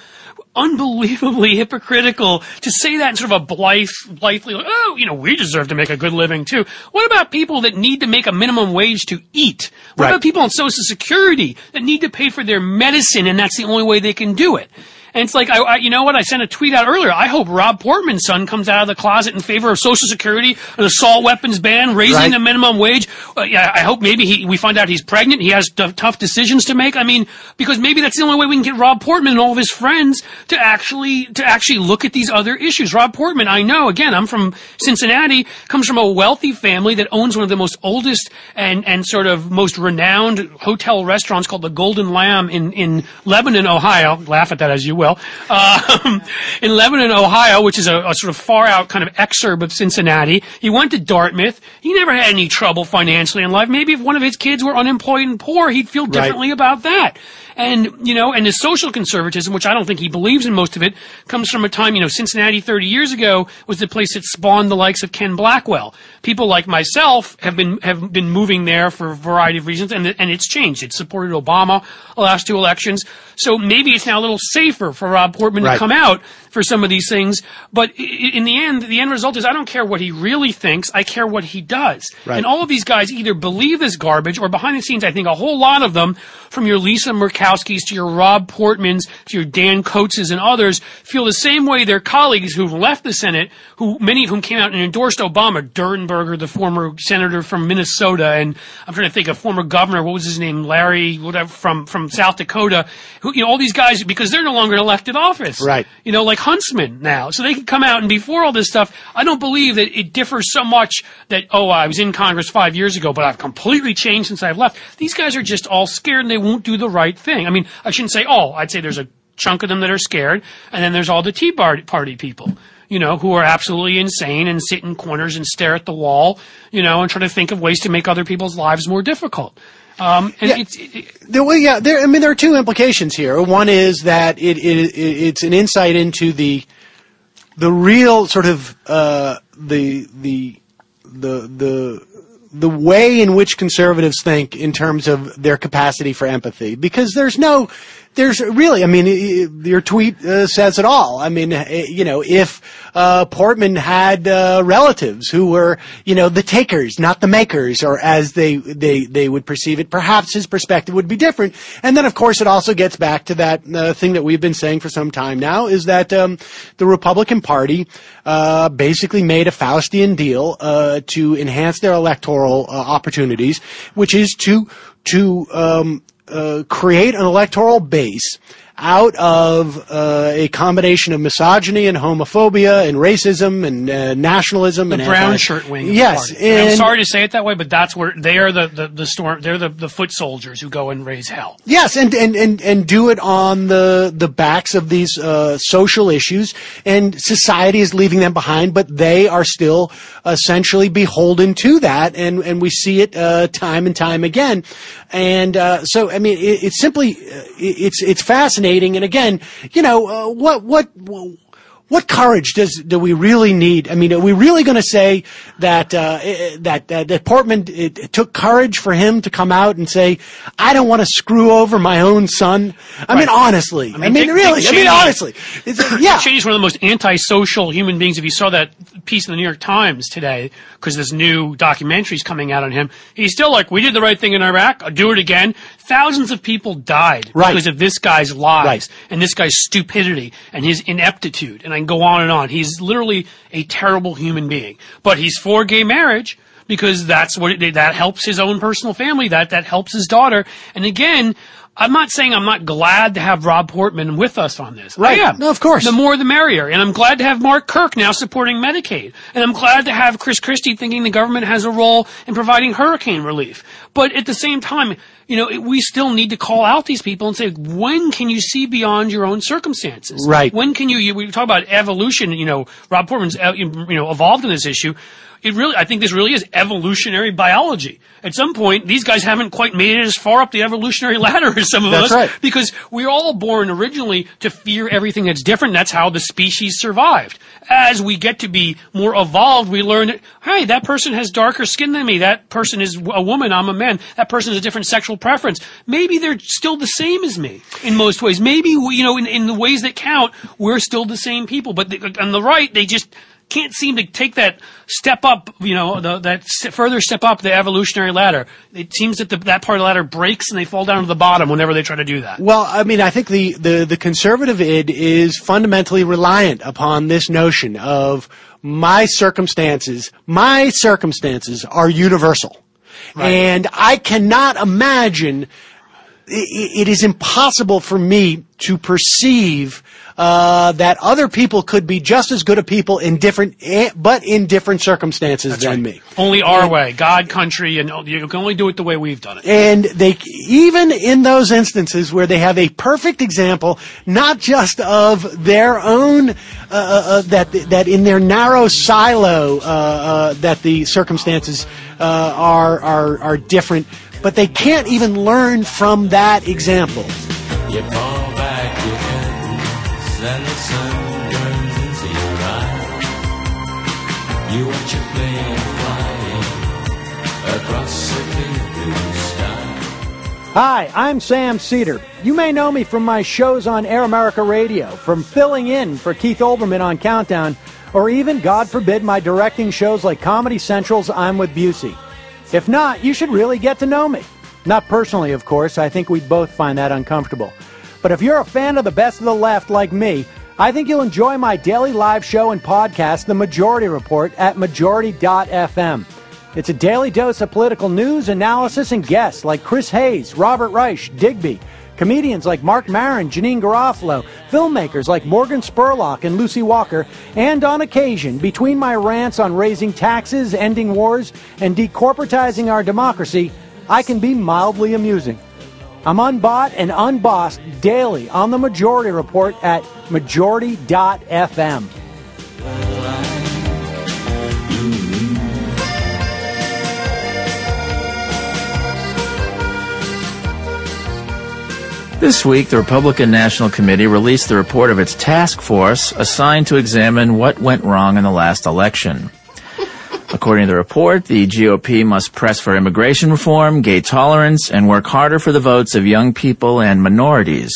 unbelievably hypocritical to say that in sort of a blithe, blithely, like, oh, you know, we deserve to make a good living too. What about people that need to make a minimum wage to eat? What Right. about people on Social Security that need to pay for their medicine and that's the only way they can do it? And it's like, I, I, you know what? I sent a tweet out earlier. I hope Rob Portman's son comes out of the closet in favor of Social Security, an assault weapons ban, raising Right. the minimum wage. Uh, yeah, I hope maybe he, we find out he's pregnant. He has t- tough decisions to make. I mean, because maybe that's the only way we can get Rob Portman and all of his friends to actually to actually look at these other issues. Rob Portman, I know. Again, I'm from Cincinnati. Comes from a wealthy family that owns one of the most oldest and and sort of most renowned hotel restaurants called the Golden Lamb in in Lebanon, Ohio. Laugh at that as you will. Um, in Lebanon, Ohio, which is a, a sort of far out kind of exurb of Cincinnati. He went to Dartmouth. He never had any trouble financially in life. Maybe if one of his kids were unemployed and poor, he'd feel Right. differently about that. And, you know, and his social conservatism, which I don't think he believes in most of it, comes from a time, you know, Cincinnati 30 years ago was the place that spawned the likes of Ken Blackwell. People like myself have been, have been moving there for a variety of reasons, and, and it's changed. It supported Obama the last two elections. So maybe it's now a little safer for Rob Portman Right. to come out for some of these things. But in the end, the end result is I don't care what he really thinks. I care what he does. Right. And all of these guys either believe this garbage or behind the scenes, I think a whole lot of them, from your Lisa Murkowski's to your Rob Portmans to your Dan Coats and others, feel the same way their colleagues who've left the Senate, who many of whom came out and endorsed Obama, Durenberger, the former senator from Minnesota, and I'm trying to think of former governor, what was his name, Larry, whatever, from, from South Dakota, who, you know, all these guys, because they're no longer in elected office. Right. You know, like Huntsman now. So they can come out and before all this stuff, I don't believe that it differs so much that, oh, I was in Congress five years ago, but I've completely changed since I've left. These guys are just all scared and they won't do the right thing. I mean, I shouldn't say all. I'd say there's a chunk of them that are scared, and then there's all the Tea Party people. You know, who are absolutely insane and sit in corners and stare at the wall, you know, and try to think of ways to make other people's lives more difficult. Um, and Yeah. it's, it, There, well, yeah, there, I mean, there are two implications here. One is that it, it, it it's an insight into the the real sort of uh, the the the the the way in which conservatives think in terms of their capacity for empathy, because there's no, there's really, I mean, your tweet uh, says it all. I mean, eh, you know, if uh, Portman had uh, relatives who were, you know, the takers, not the makers, or as they they they would perceive it, perhaps his perspective would be different. And then, of course, it also gets back to that uh, thing that we've been saying for some time now, is that um, the Republican Party uh, basically made a Faustian deal uh, to enhance their electoral opportunities, which is to to um, uh, create an electoral base out of uh, a combination of misogyny and homophobia and racism and uh, nationalism the and brown anti- shirt wing. Yes. And I'm sorry to say it that way, but that's where they are the, the, the storm. They're the, the foot soldiers who go and raise hell. Yes, and, and, and, and do it on the, the backs of these uh, social issues, and society is leaving them behind, but they are still essentially beholden to that, and, and we see it uh, time and time again. And uh, so, I mean, it, it's simply, uh, it, it's it's fascinating. And again, you know, uh, what what what courage does do we really need? I mean, are we really going to say that uh, eh, that that, that Portman it, it took courage for him to come out and say, "I don't want to screw over my own son"? I mean, honestly, I mean, Dick- really, Dick I mean, honestly, it's, yeah. Cheney's one of the most antisocial human beings. If you saw that piece in the New York Times today, because this new documentary's coming out on him, he's still like, "We did the right thing in Iraq. I'll do it again." Thousands of people died Right. because of this guy's lies Right. and this guy's stupidity and his ineptitude, and I can go on and on. He's literally a terrible human being, but he's for gay marriage because that's what it, that helps his own personal family. That that helps his daughter. And again, I'm not saying I'm not glad to have Rob Portman with us on this. Right. I am. No, of course. The more the merrier. And I'm glad to have Mark Kirk now supporting Medicaid. And I'm glad to have Chris Christie thinking the government has a role in providing hurricane relief. But at the same time, you know, it, we still need to call out these people and say, when can you see beyond your own circumstances? Right. When can you, you we talk about evolution, you know, Rob Portman's, uh, you know, evolved in this issue. It really, I think this really is evolutionary biology. At some point, these guys haven't quite made it as far up the evolutionary ladder as some of That's us right. because we're all born originally to fear everything that's different. That's how the species survived. As we get to be more evolved, we learn that, hey, that person has darker skin than me. That person is a woman. I'm a man. That person has a different sexual preference. Maybe they're still the same as me in most ways. Maybe, you know, in, in the ways that count, we're still the same people. But the, on the right, they just can't seem to take that step up, you know, the, that further step up the evolutionary ladder. It seems that the, that part of the ladder breaks and they fall down to the bottom whenever they try to do that. Well, I mean, I think the, the, the conservative id is fundamentally reliant upon this notion of my circumstances, my circumstances are universal. And I cannot imagine, it is impossible for me to perceive uh, that other people could be just as good a people in different, eh, but in different circumstances than me. Only our way, God, country, and you can only do it the way we've done it. And they, even in those instances where they have a perfect example, not just of their own, uh, uh, that, that in their narrow silo, uh, uh, that the circumstances, uh, are, are, are different, but they can't even learn from that example. And the sun burns into your eyes. You watch a plane flying across a blue sky. Hi, I'm Sam Seder. You may know me from my shows on Air America Radio, from filling in for Keith Olbermann on Countdown, or even, God forbid, my directing shows like Comedy Central's I'm with Busey. If not, you should really get to know me. Not personally, of course, I think we'd both find that uncomfortable. But if you're a fan of the best of the left like me, I think you'll enjoy my daily live show and podcast, The Majority Report, at majority.fm. It's a daily dose of political news, analysis, and guests like Chris Hayes, Robert Reich, Digby, comedians like Marc Maron, Janeane Garofalo, filmmakers like Morgan Spurlock and Lucy Walker, and on occasion, between my rants on raising taxes, ending wars, and decorporatizing our democracy, I can be mildly amusing. I'm unbought and unbossed daily on the Majority Report at majority.fm. This week, the Republican National Committee released the report of its task force assigned to examine what went wrong in the last election. According to the report, the GOP must press for immigration reform, gay tolerance, and work harder for the votes of young people and minorities.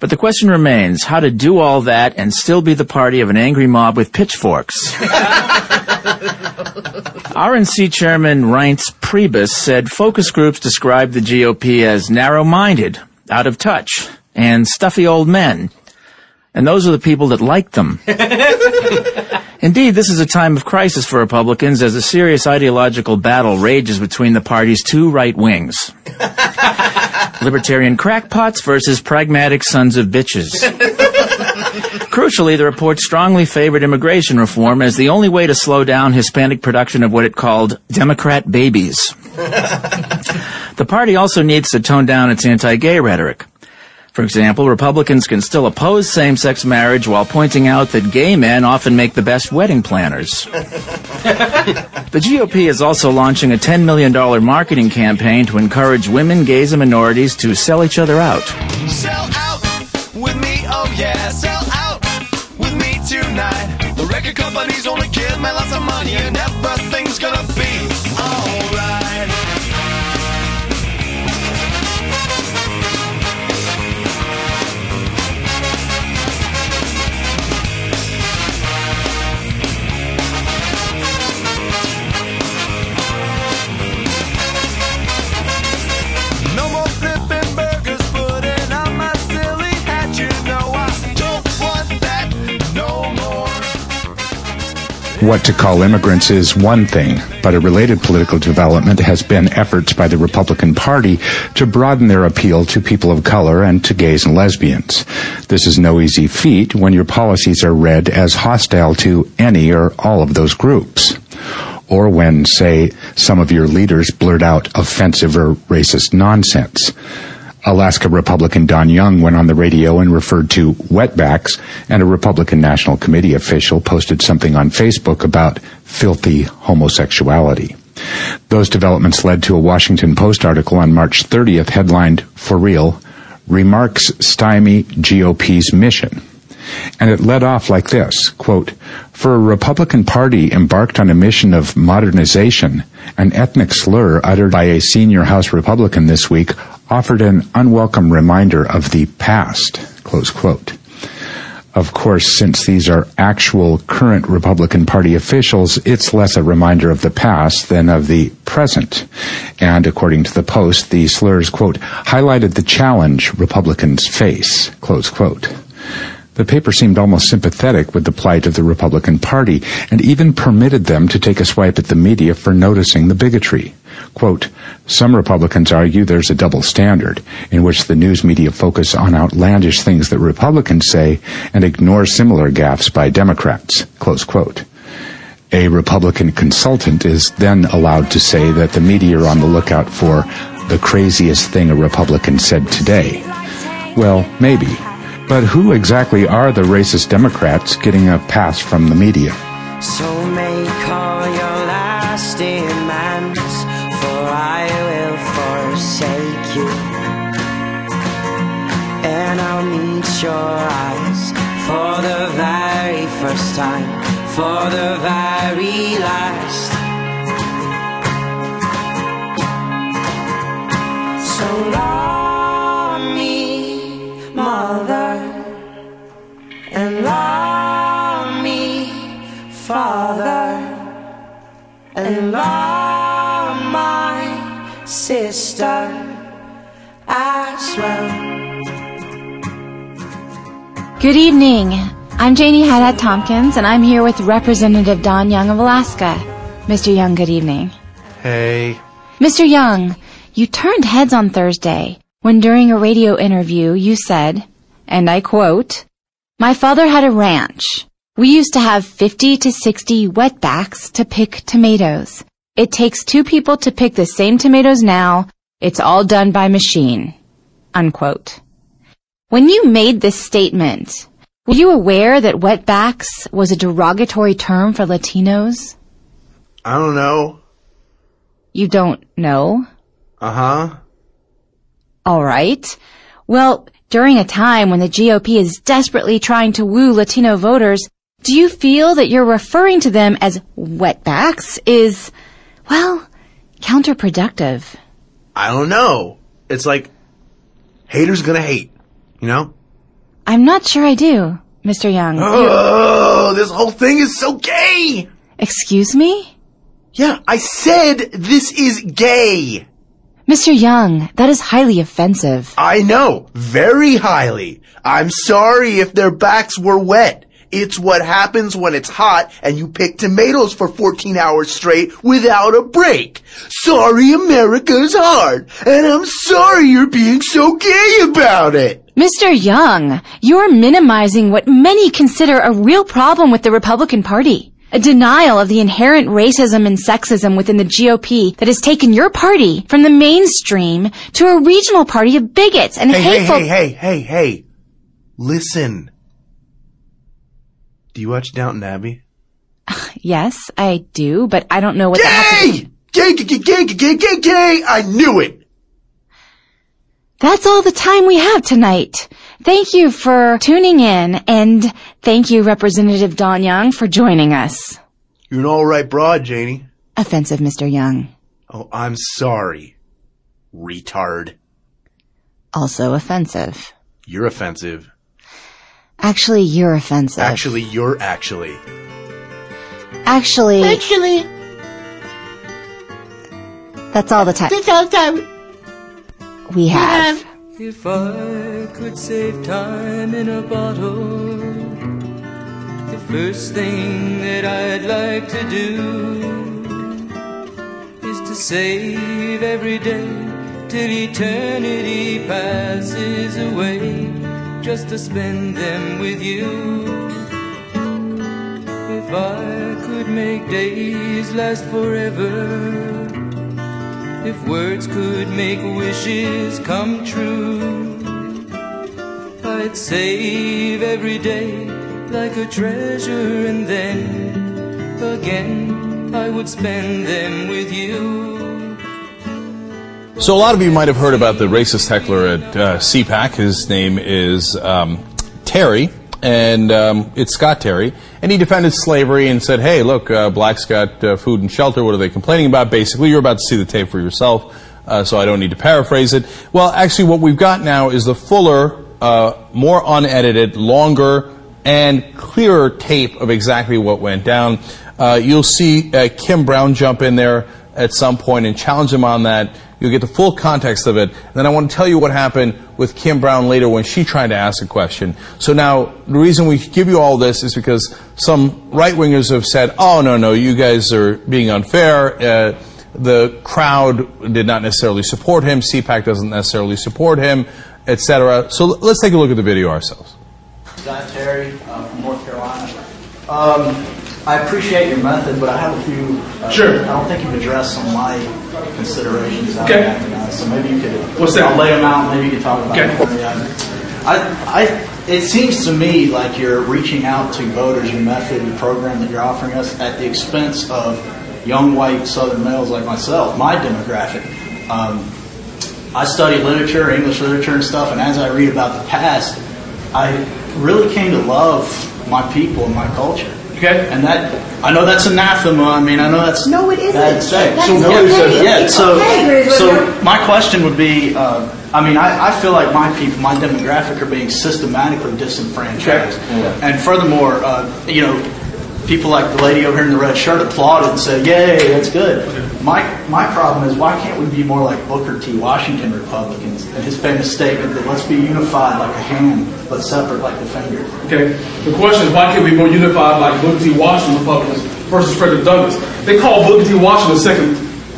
But the question remains how to do all that and still be the party of an angry mob with pitchforks. RNC Chairman Reince Priebus said focus groups described the GOP as narrow-minded, out of touch, and stuffy old men. And those are the people that like them. Indeed, this is a time of crisis for Republicans as a serious ideological battle rages between the party's two right wings. Libertarian crackpots versus pragmatic sons of bitches. Crucially, the report strongly favored immigration reform as the only way to slow down Hispanic production of what it called Democrat babies. The party also needs to tone down its anti-gay rhetoric. For example, Republicans can still oppose same-sex marriage while pointing out that gay men often make the best wedding planners. The GOP is also launching a $10 million marketing campaign to encourage women, gays, and minorities to sell each other out. Sell out with me, oh yeah, sell out with me tonight. The record companies only give me lots of money and everything's gonna be What to call immigrants is one thing, but a related political development has been efforts by the Republican Party to broaden their appeal to people of color and to gays and lesbians. This is no easy feat when your policies are read as hostile to any or all of those groups. Or when, say, some of your leaders blurt out offensive or racist nonsense. Alaska Republican Don Young went on the radio and referred to wetbacks, and a Republican National Committee official posted something on Facebook about filthy homosexuality. Those developments led to a Washington Post article on March 30th headlined, For Real, Remarks Stymie GOP's Mission. And it led off like this, quote, For a Republican Party embarked on a mission of modernization, an ethnic slur uttered by a senior House Republican this week offered an unwelcome reminder of the past, close quote. Of course, since these are actual current Republican Party officials, it's less a reminder of the past than of the present. And according to the Post, the slurs, quote, highlighted the challenge Republicans face, close quote. The paper seemed almost sympathetic with the plight of the Republican Party and even permitted them to take a swipe at the media for noticing the bigotry. Quote, some Republicans argue there's a double standard in which the news media focus on outlandish things that Republicans say and ignore similar gaffes by Democrats. Close quote. A Republican consultant is then allowed to say that the media are on the lookout for the craziest thing a Republican said today. Well, maybe. But who exactly are the racist Democrats getting a pass from the media? So your last your eyes for the very first time, for the very last. So love me, mother, and love me, father, and love my sister as well. Good evening. I'm Janie Haddad Tompkins, and I'm here with Representative Don Young of Alaska. Mr. Young, good evening. Hey. Mr. Young, you turned heads on Thursday when during a radio interview you said, and I quote, My father had a ranch. We used to have 50 to 60 wetbacks to pick tomatoes. It takes two people to pick the same tomatoes now. It's all done by machine. Unquote. When you made this statement, were you aware that wetbacks was a derogatory term for Latinos? I don't know. You don't know? Uh huh. All right. Well, during a time when the GOP is desperately trying to woo Latino voters, do you feel that you're referring to them as wetbacks is, well, counterproductive? I don't know. It's like haters gonna hate, you know? I'm not sure I do, Mr. Young. Oh, this whole thing is so gay. Excuse me? Yeah, I said this is gay. Mr. Young, that is highly offensive. I know, very highly. I'm sorry if their backs were wet. It's what happens when it's hot and you pick tomatoes for 14 hours straight without a break. Sorry America's hard, and I'm sorry you're being so gay about it. Mr. Young, you're minimizing what many consider a real problem with the Republican Party. A denial of the inherent racism and sexism within the GOP that has taken your party from the mainstream to a regional party of bigots and Hey, hateful. hey, hey, hey, hey, hey. Listen. Do you watch Downton Abbey? Yes, I do, but I don't know what that has to Gay! Gay, gay, gay, gay, gay, gay, gay! I knew it! That's all the time we have tonight. Thank you for tuning in, and thank you, Representative Don Young, for joining us. You're an alright broad, Janie. Offensive, Mr. Young. Oh, I'm sorry. Retard. Also offensive. You're offensive. Actually, you're offensive. Actually, you're actually. Actually, Actually, that's all the time that's all the time we have. If I could save time in a bottle, the first thing that I'd like to do is to save every day till eternity passes away, just to spend them with you. If I could make days last forever. If words could make wishes come true, I'd save every day like a treasure, and then again I would spend them with you. So a lot of you might have heard about the racist heckler at uh, CPAC. His name is um, Terry, and um, it's Scott Terry. And he defended slavery and said, hey, look, uh, blacks got uh, food and shelter. What are they complaining about? Basically, you're about to see the tape for yourself, uh, so I don't need to paraphrase it. Well, actually, what we've got now is the fuller, uh, more unedited, longer and clearer tape of exactly what went down. Uh, you'll see uh, Kim Brown jump in there at some point and challenge him on that. You'll get the full context of it. And then I want to tell you what happened with Kim Brown later when she tried to ask a question. So now, the reason we give you all this is because some right wingers have said, oh, no, no, you guys are being unfair. Uh, the crowd did not necessarily support him. CPAC doesn't necessarily support him, etc. So l- let's take a look at the video ourselves. Scott Terry uh, from North Carolina. Um, I appreciate your method, but I have a few. Uh, Sure. I don't think you've addressed some of my considerations. out Okay. of that, uh, so maybe you could. What's that? I'll lay them out. and Maybe you could talk about Okay. it. I, I, it seems to me like you're reaching out to voters. Your method, your program that you're offering us, at the expense of young white Southern males like myself, my demographic. Um, I study literature, English literature and stuff, and as I read about the past, I really came to love my people and my culture. Okay. And that, I know that's anathema. I mean, I know that's No, it isn't. bad to say. That's So okay. nobody says. Yeah. It's So, okay, so my question would be, uh, I mean, I, I feel like my people, my demographic, are being systematically disenfranchised. And furthermore, uh, you know, people like the lady over here in the red shirt applauded and said, "Yay, that's good." My my problem is why can't we be more like Booker T. Washington Republicans and his famous statement that let's be unified like a hand but separate like the finger. Okay. The question is, why can't we be more unified like Booker T. Washington Republicans versus Frederick Douglass? They call Booker T. Washington second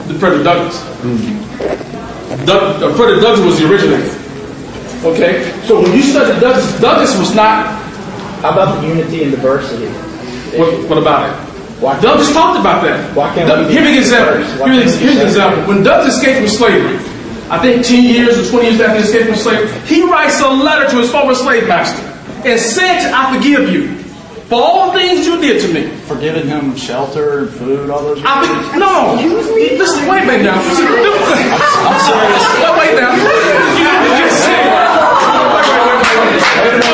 to Frederick Douglass. Doug, uh, Frederick Douglass was the originator. Okay. So when you study Douglass, Douglass was not. How about the unity and diversity? What, what about it? Doug just talked about that. Why can't Doug- we Give me an example. diverse? Why Give me an- can't we be Here's an example. When Douglass escaped from slavery, I think 10 years or 20 years after he escaped from slavery, he writes a letter to his former slave master and says, I forgive you for all the things you did to me. Forgiving him shelter, and food, all those. I be- no, listen, wait a minute now. Listen, I'm serious. Wait, wait now. You just said. Wait, wait, wait, wait, wait.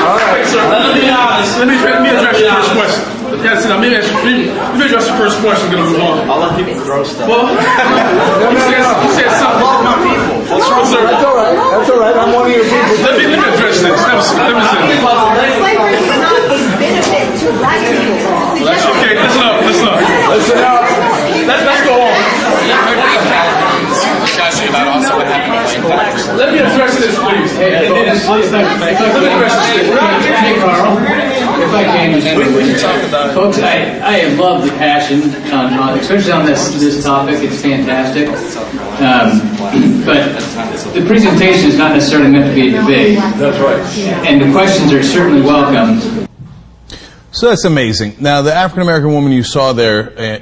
No. Wait, sir. Let me uh, be honest. Let me, let me address your first question. Yes, now, let me, ask- let me, let me address your first question. Then we'll move on. I'll let people throw stuff. Well, you said, you said something. I love my people. What's wrong? Sir, That's all right. That's all right. I'm one of your people. Let me, let me address this. Let me, let me say this. Slavery is not a benefit to black people. Okay, listen up, listen up. Listen up. Let, let's go on. Let me address this, please. Let me address this. Hey, Carl. If I can, we, we can talk about folks. I, I love the passion, on, on, especially on this this topic. It's fantastic. Um, but the presentation is not necessarily meant to be a debate. That's right. And the questions are certainly welcome. So that's amazing. Now, the African American woman you saw there uh,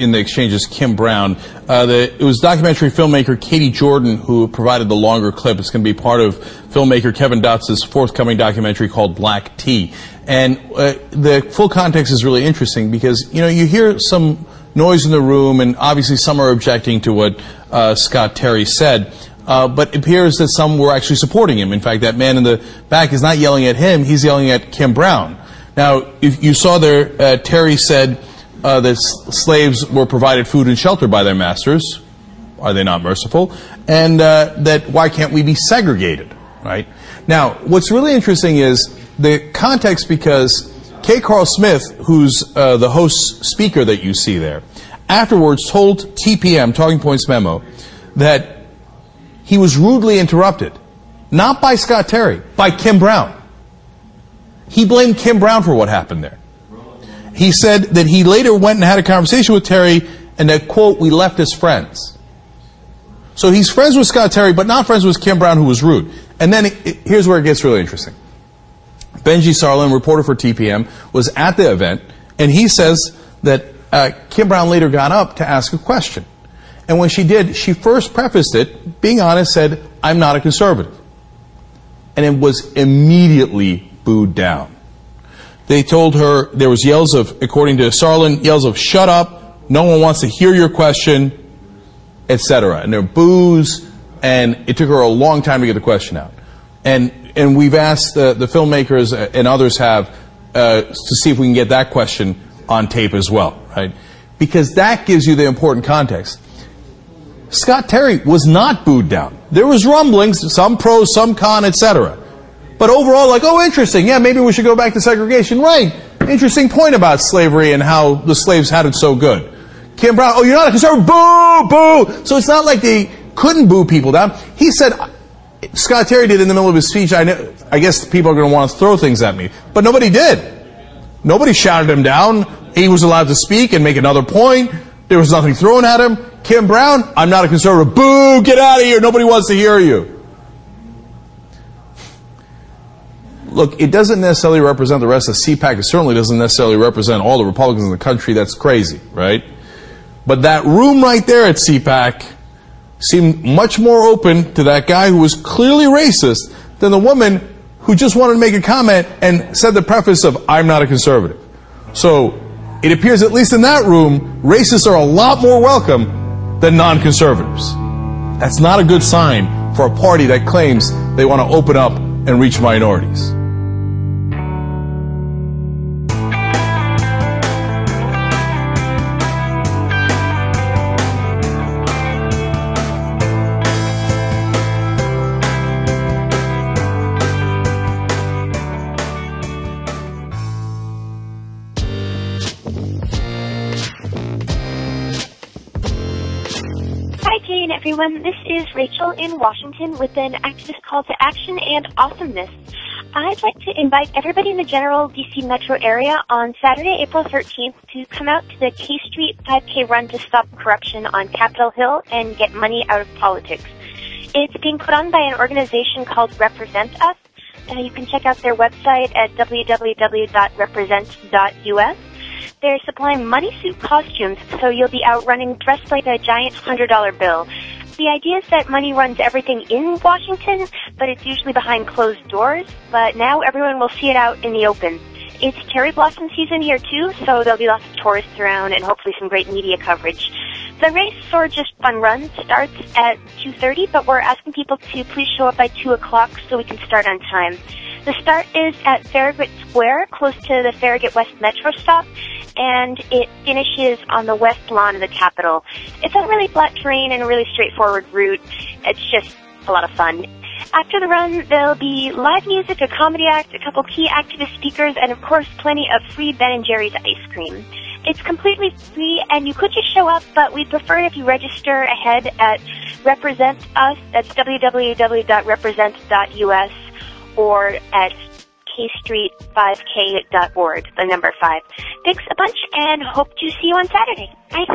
in the exchange is Kim Brown. Uh, the, it was documentary filmmaker Katie Jordan who provided the longer clip. It's going to be part of filmmaker Kevin Dotz's forthcoming documentary called Black Tea. And uh, the full context is really interesting because, you know, you hear some noise in the room, and obviously some are objecting to what uh, Scott Terry said. Uh, but it appears that some were actually supporting him. In fact, that man in the back is not yelling at him, he's yelling at Kim Brown. Now, if you saw there, uh, Terry said uh, that slaves were provided food and shelter by their masters. Are they not merciful? And uh, that why can't we be segregated, right? Now, what's really interesting is the context because K. Carl Smith, who's uh, the host speaker that you see there, afterwards told TPM, Talking Points Memo, that he was rudely interrupted, not by Scott Terry, by Kim Brown. He blamed Kim Brown for what happened there. He said that he later went and had a conversation with Terry and that, quote, we left as friends. So he's friends with Scott Terry, but not friends with Kim Brown, who was rude. And then it, it- here's where it gets really interesting. Benjy Sarlin, reporter for TPM, was at the event, and he says that uh, Kim Brown later got up to ask a question. And when she did, she first prefaced it, being honest, said, I'm not a conservative. And it was immediately booed down. They told her there was yells of, according to Sarlin, yells of "shut up," "no one wants to hear your question," etc. And there were boos, and it took her a long time to get the question out. And and we've asked the, the filmmakers and others have uh, to see if we can get that question on tape as well, right? Because that gives you the important context. Scott Terry was not booed down. There was rumblings, some pro, some con, etc. But overall, like, oh, interesting. Yeah, maybe we should go back to segregation. Right. Interesting point about slavery and how the slaves had it so good. Kim Brown, oh, you're not a conservative. Boo, boo. So it's not like they couldn't boo people down. He said, Scott Terry did in the middle of his speech, I, know, I guess people are going to want to throw things at me. But nobody did. Nobody shouted him down. He was allowed to speak and make another point. There was nothing thrown at him. Kim Brown, I'm not a conservative. Boo, get out of here. Nobody wants to hear you. Look, it doesn't necessarily represent the rest of CPAC. It certainly doesn't necessarily represent all the Republicans in the country. That's crazy, right? But that room right there at CPAC seemed much more open to that guy who was clearly racist than the woman who just wanted to make a comment and said the preface of, I'm not a conservative. So it appears, at least in that room, racists are a lot more welcome than non conservatives. That's not a good sign for a party that claims they want to open up and reach minorities. In Washington with an activist call to action and awesomeness. I'd like to invite everybody in the general DC metro area on Saturday, April 13th to come out to the K Street 5K run to stop corruption on Capitol Hill and get money out of politics. It's being put on by an organization called Represent Us. Uh, you can check out their website at www.represent.us. They're supplying money suit costumes, so you'll be out running dressed like a giant hundred dollar bill. The idea is that money runs everything in Washington, but it's usually behind closed doors. But now everyone will see it out in the open. It's cherry blossom season here too, so there'll be lots of tourists around and hopefully some great media coverage. The race or just fun run starts at 2.30, but we're asking people to please show up by 2 o'clock so we can start on time. The start is at Farragut Square, close to the Farragut West Metro stop, and it finishes on the west lawn of the Capitol. It's a really flat terrain and a really straightforward route. It's just a lot of fun. After the run, there'll be live music, a comedy act, a couple key activist speakers, and of course, plenty of free Ben and Jerry's ice cream. It's completely free, and you could just show up, but we'd prefer if you register ahead at Represent Us. That's www.represent.us or at kstreet5k.org, the number five. Thanks a bunch, and hope to see you on Saturday. Bye.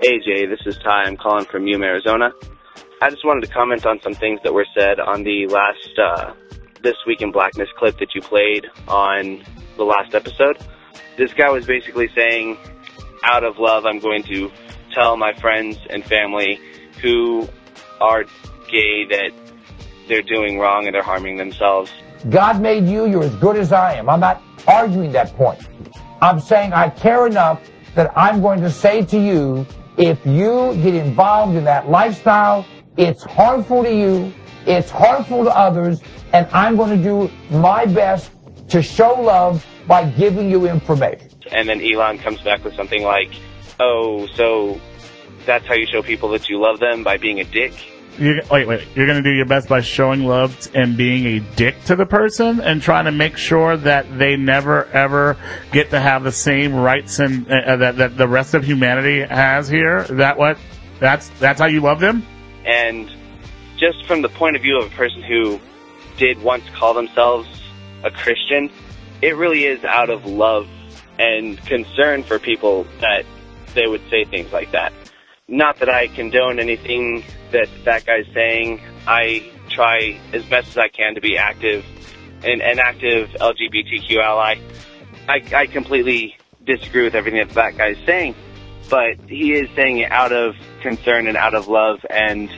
Hey Jay, this is Ty. I'm calling from Yuma, Arizona. I just wanted to comment on some things that were said on the last uh, This Week in Blackness clip that you played on the last episode. This guy was basically saying, out of love, I'm going to tell my friends and family who are gay that they're doing wrong and they're harming themselves. God made you, you're as good as I am. I'm not arguing that point. I'm saying I care enough that I'm going to say to you, if you get involved in that lifestyle, it's harmful to you, it's harmful to others, and I'm going to do my best to show love by giving you information. And then Elon comes back with something like, oh, so that's how you show people that you love them by being a dick? you wait, wait. You're going to do your best by showing love and being a dick to the person and trying to make sure that they never ever get to have the same rights and uh, that that the rest of humanity has here. That what? That's that's how you love them. And just from the point of view of a person who did once call themselves a Christian, it really is out of love and concern for people that they would say things like that. Not that I condone anything that that guy's saying. I try as best as I can to be active and an active LGBTQ ally. I, I completely disagree with everything that that guy's saying, but he is saying it out of concern and out of love, and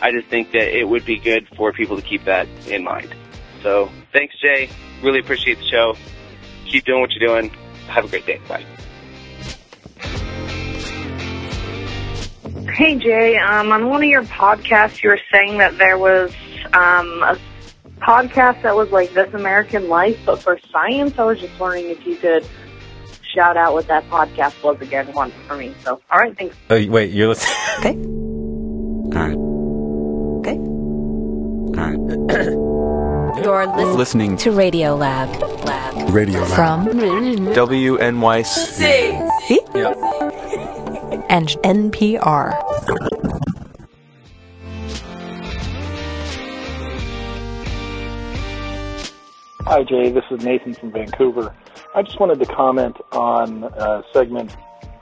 I just think that it would be good for people to keep that in mind. So thanks, Jay. Really appreciate the show. Keep doing what you're doing. Have a great day. Bye. Hey Jay, um, on one of your podcasts, you were saying that there was um, a podcast that was like This American Life, but for science. I was just wondering if you could shout out what that podcast was again once for me. So, all right, thanks. Oh, wait, you're listening. Okay. right. Okay. All right. You're lis- Listening to Radio Lab. Lab. Radio Lab. From WNYC. See? And NPR. Hi, Jay. This is Nathan from Vancouver. I just wanted to comment on a segment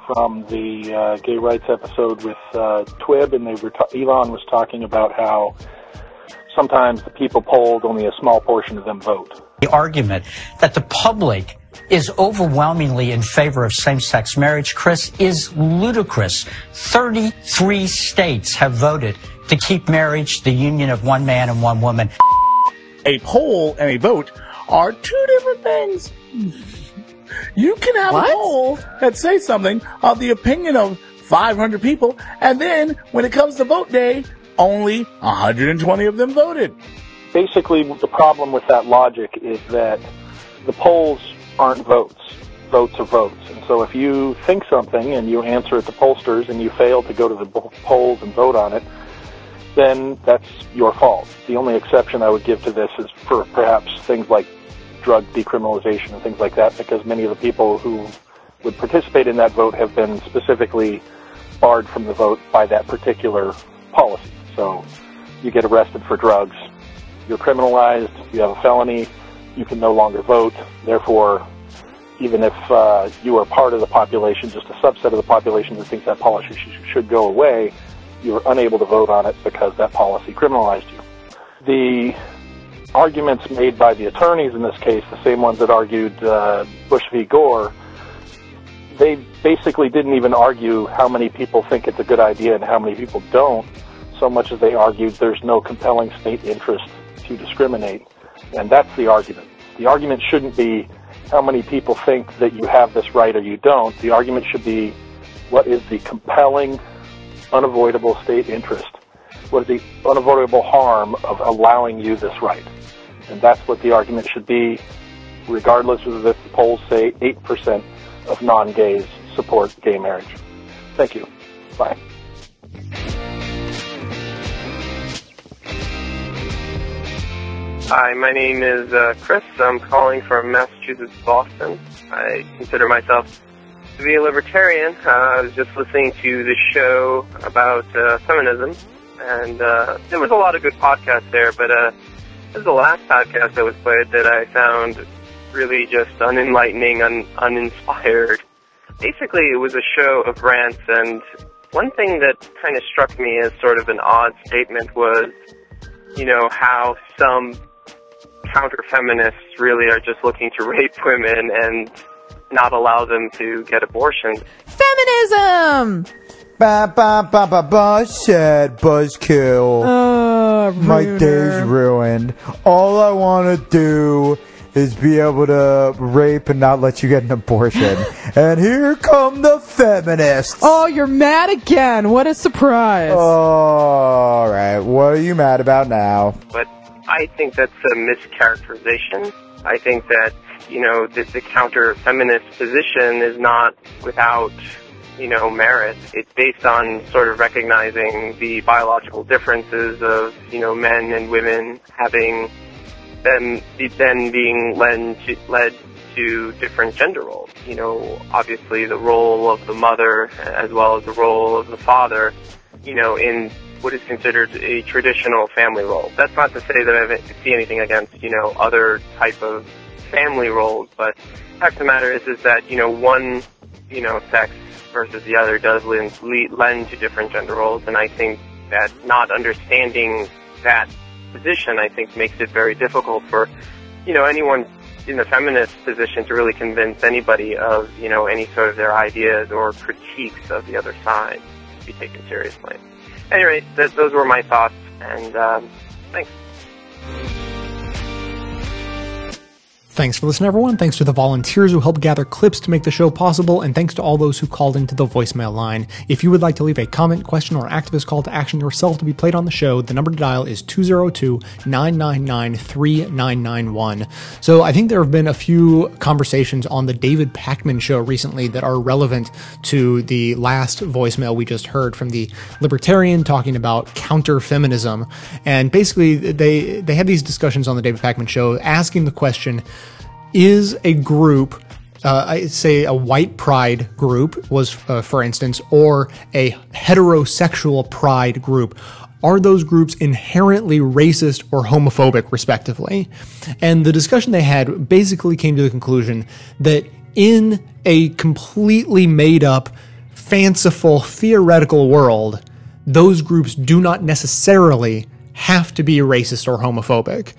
from the uh, gay rights episode with uh, Twib, and they were ta- Elon was talking about how sometimes the people polled, only a small portion of them vote. The argument that the public is overwhelmingly in favor of same-sex marriage, Chris, is ludicrous. 33 states have voted to keep marriage the union of one man and one woman. A poll and a vote are two different things. You can have a poll that says something of the opinion of 500 people, and then when it comes to vote day, only 120 of them voted. Basically, the problem with that logic is that the polls aren't votes. Votes are votes. And so if you think something and you answer at the pollsters and you fail to go to the polls and vote on it, then that's your fault. The only exception I would give to this is for perhaps things like drug decriminalization and things like that, because many of the people who would participate in that vote have been specifically barred from the vote by that particular policy. So you get arrested for drugs, you're criminalized, you have a felony, you can no longer vote. Therefore, even if uh, you are part of the population, just a subset of the population that thinks that policy sh- should go away, you're unable to vote on it because that policy criminalized you. The arguments made by the attorneys in this case, the same ones that argued uh, Bush v. Gore, they basically didn't even argue how many people think it's a good idea and how many people don't, so much as they argued there's no compelling state interest discriminate. And that's the argument. The argument shouldn't be how many people think that you have this right or you don't. The argument should be what is the compelling, unavoidable state interest? What is the unavoidable harm of allowing you this right? And that's what the argument should be, regardless of if the polls say 8% of non-gays support gay marriage. Thank you. Bye. Hi, my name is uh, Chris. I'm calling from Massachusetts, Boston. I consider myself to be a libertarian. Uh, I was just listening to the show about uh, feminism, and uh, there was a lot of good podcasts there, but uh, this is the last podcast that was played that I found really just unenlightening, un- uninspired. Basically, it was a show of rants, and one thing that kind of struck me as sort of an odd statement was, you know, how some counter-feminists really are just looking to rape women and not allow them to get abortions. Feminism! Ba ba ba ba ba said buzzkill. Oh, My day's ruined. All I want to do is be able to rape and not let you get an abortion. and here come the feminists. Oh, you're mad again. What a surprise. All right, what are you mad about now? But I think that's a mischaracterization. I think that, you know, the, the counter-feminist position is not without, you know, merit. It's based on sort of recognizing the biological differences of, you know, men and women having them, then being led to, led to different gender roles. You know, obviously the role of the mother as well as the role of the father, you know, in what is considered a traditional family role. That's not to say that I see anything against, you know, other type of family roles, but fact of the matter is, is that, you know, one, you know, sex versus the other does lend, lend to different gender roles, and I think that not understanding that position, I think, makes it very difficult for, you know, anyone in the feminist position to really convince anybody of, you know, any sort of their ideas or critiques of the other side to be taken seriously. Anyway, th- those were my thoughts, and um, thanks. Thanks for listening, everyone. Thanks to the volunteers who helped gather clips to make the show possible, and thanks to all those who called into the voicemail line. If you would like to leave a comment, question, or activist call to action yourself to be played on the show, the number to dial is 202 999 3991. So I think there have been a few conversations on the David Pakman show recently that are relevant to the last voicemail we just heard from the libertarian talking about counter feminism. And basically, they, they had these discussions on the David Pakman show asking the question, is a group uh, I say a white pride group was, uh, for instance, or a heterosexual pride group. Are those groups inherently racist or homophobic, respectively? And the discussion they had basically came to the conclusion that in a completely made up, fanciful, theoretical world, those groups do not necessarily have to be racist or homophobic.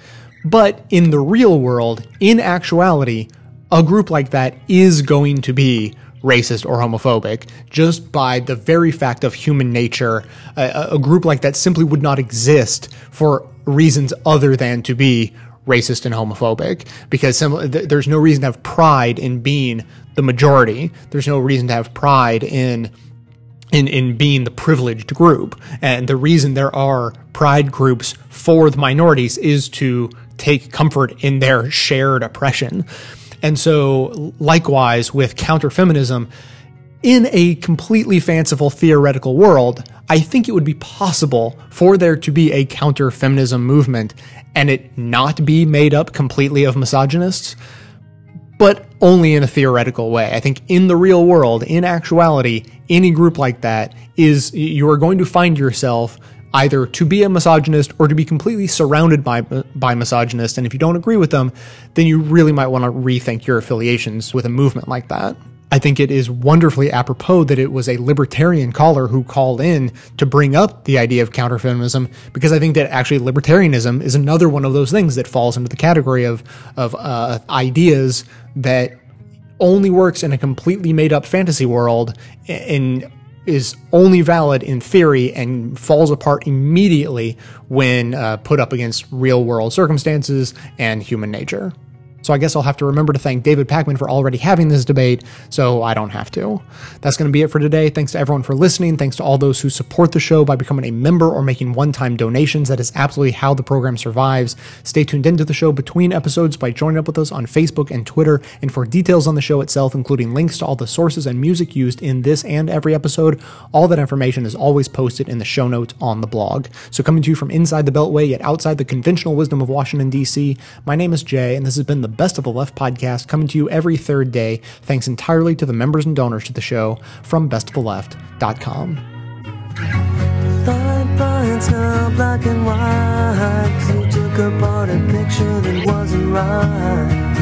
But in the real world, in actuality, a group like that is going to be racist or homophobic just by the very fact of human nature. A, a, group like that simply would not exist for reasons other than to be racist and homophobic because th- there's no reason to have pride in being the majority. There's no reason to have pride in in, in being the privileged group. And the reason there are pride groups for the minorities is to take comfort in their shared oppression. And so, likewise, with counter feminism, in a completely fanciful theoretical world, I think it would be possible for there to be a counter feminism movement and it not be made up completely of misogynists, but only in a theoretical way. I think in the real world, in actuality, any group like that is, you are going to find yourself either to be a misogynist or to be completely surrounded by by misogynists. And if you don't agree with them, then you really might want to rethink your affiliations with a movement like that. I think it is wonderfully apropos that it was a libertarian caller who called in to bring up the idea of counterfeminism because I think that actually libertarianism is another one of those things that falls into the category of of uh, ideas that only works in a completely made up fantasy world and is only valid in theory and falls apart immediately when uh, put up against real world circumstances and human nature. So I guess I'll have to remember to thank David Pakman for already having this debate, so I don't have to. That's going to be it for today. Thanks to everyone for listening. Thanks to all those who support the show by becoming a member or making one time donations. That is absolutely how the program survives. Stay tuned into the show between episodes by joining up with us on Facebook and Twitter. And for details on the show itself, including links to all the sources and music used in this and every episode, all that information is always posted in the show notes on the blog. So coming to you from inside the Beltway, yet outside the conventional wisdom of Washington, D.C., my name is Jay, and this has been the Best of the Left podcast coming to you every third day, thanks entirely to the members and donors to the show from bestoftheleft.com. Thought now black and white. you took apart a picture that wasn't right.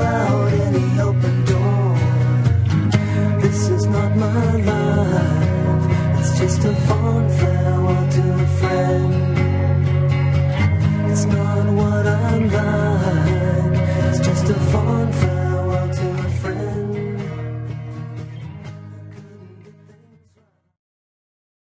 out any open door. This is not my life, it's just a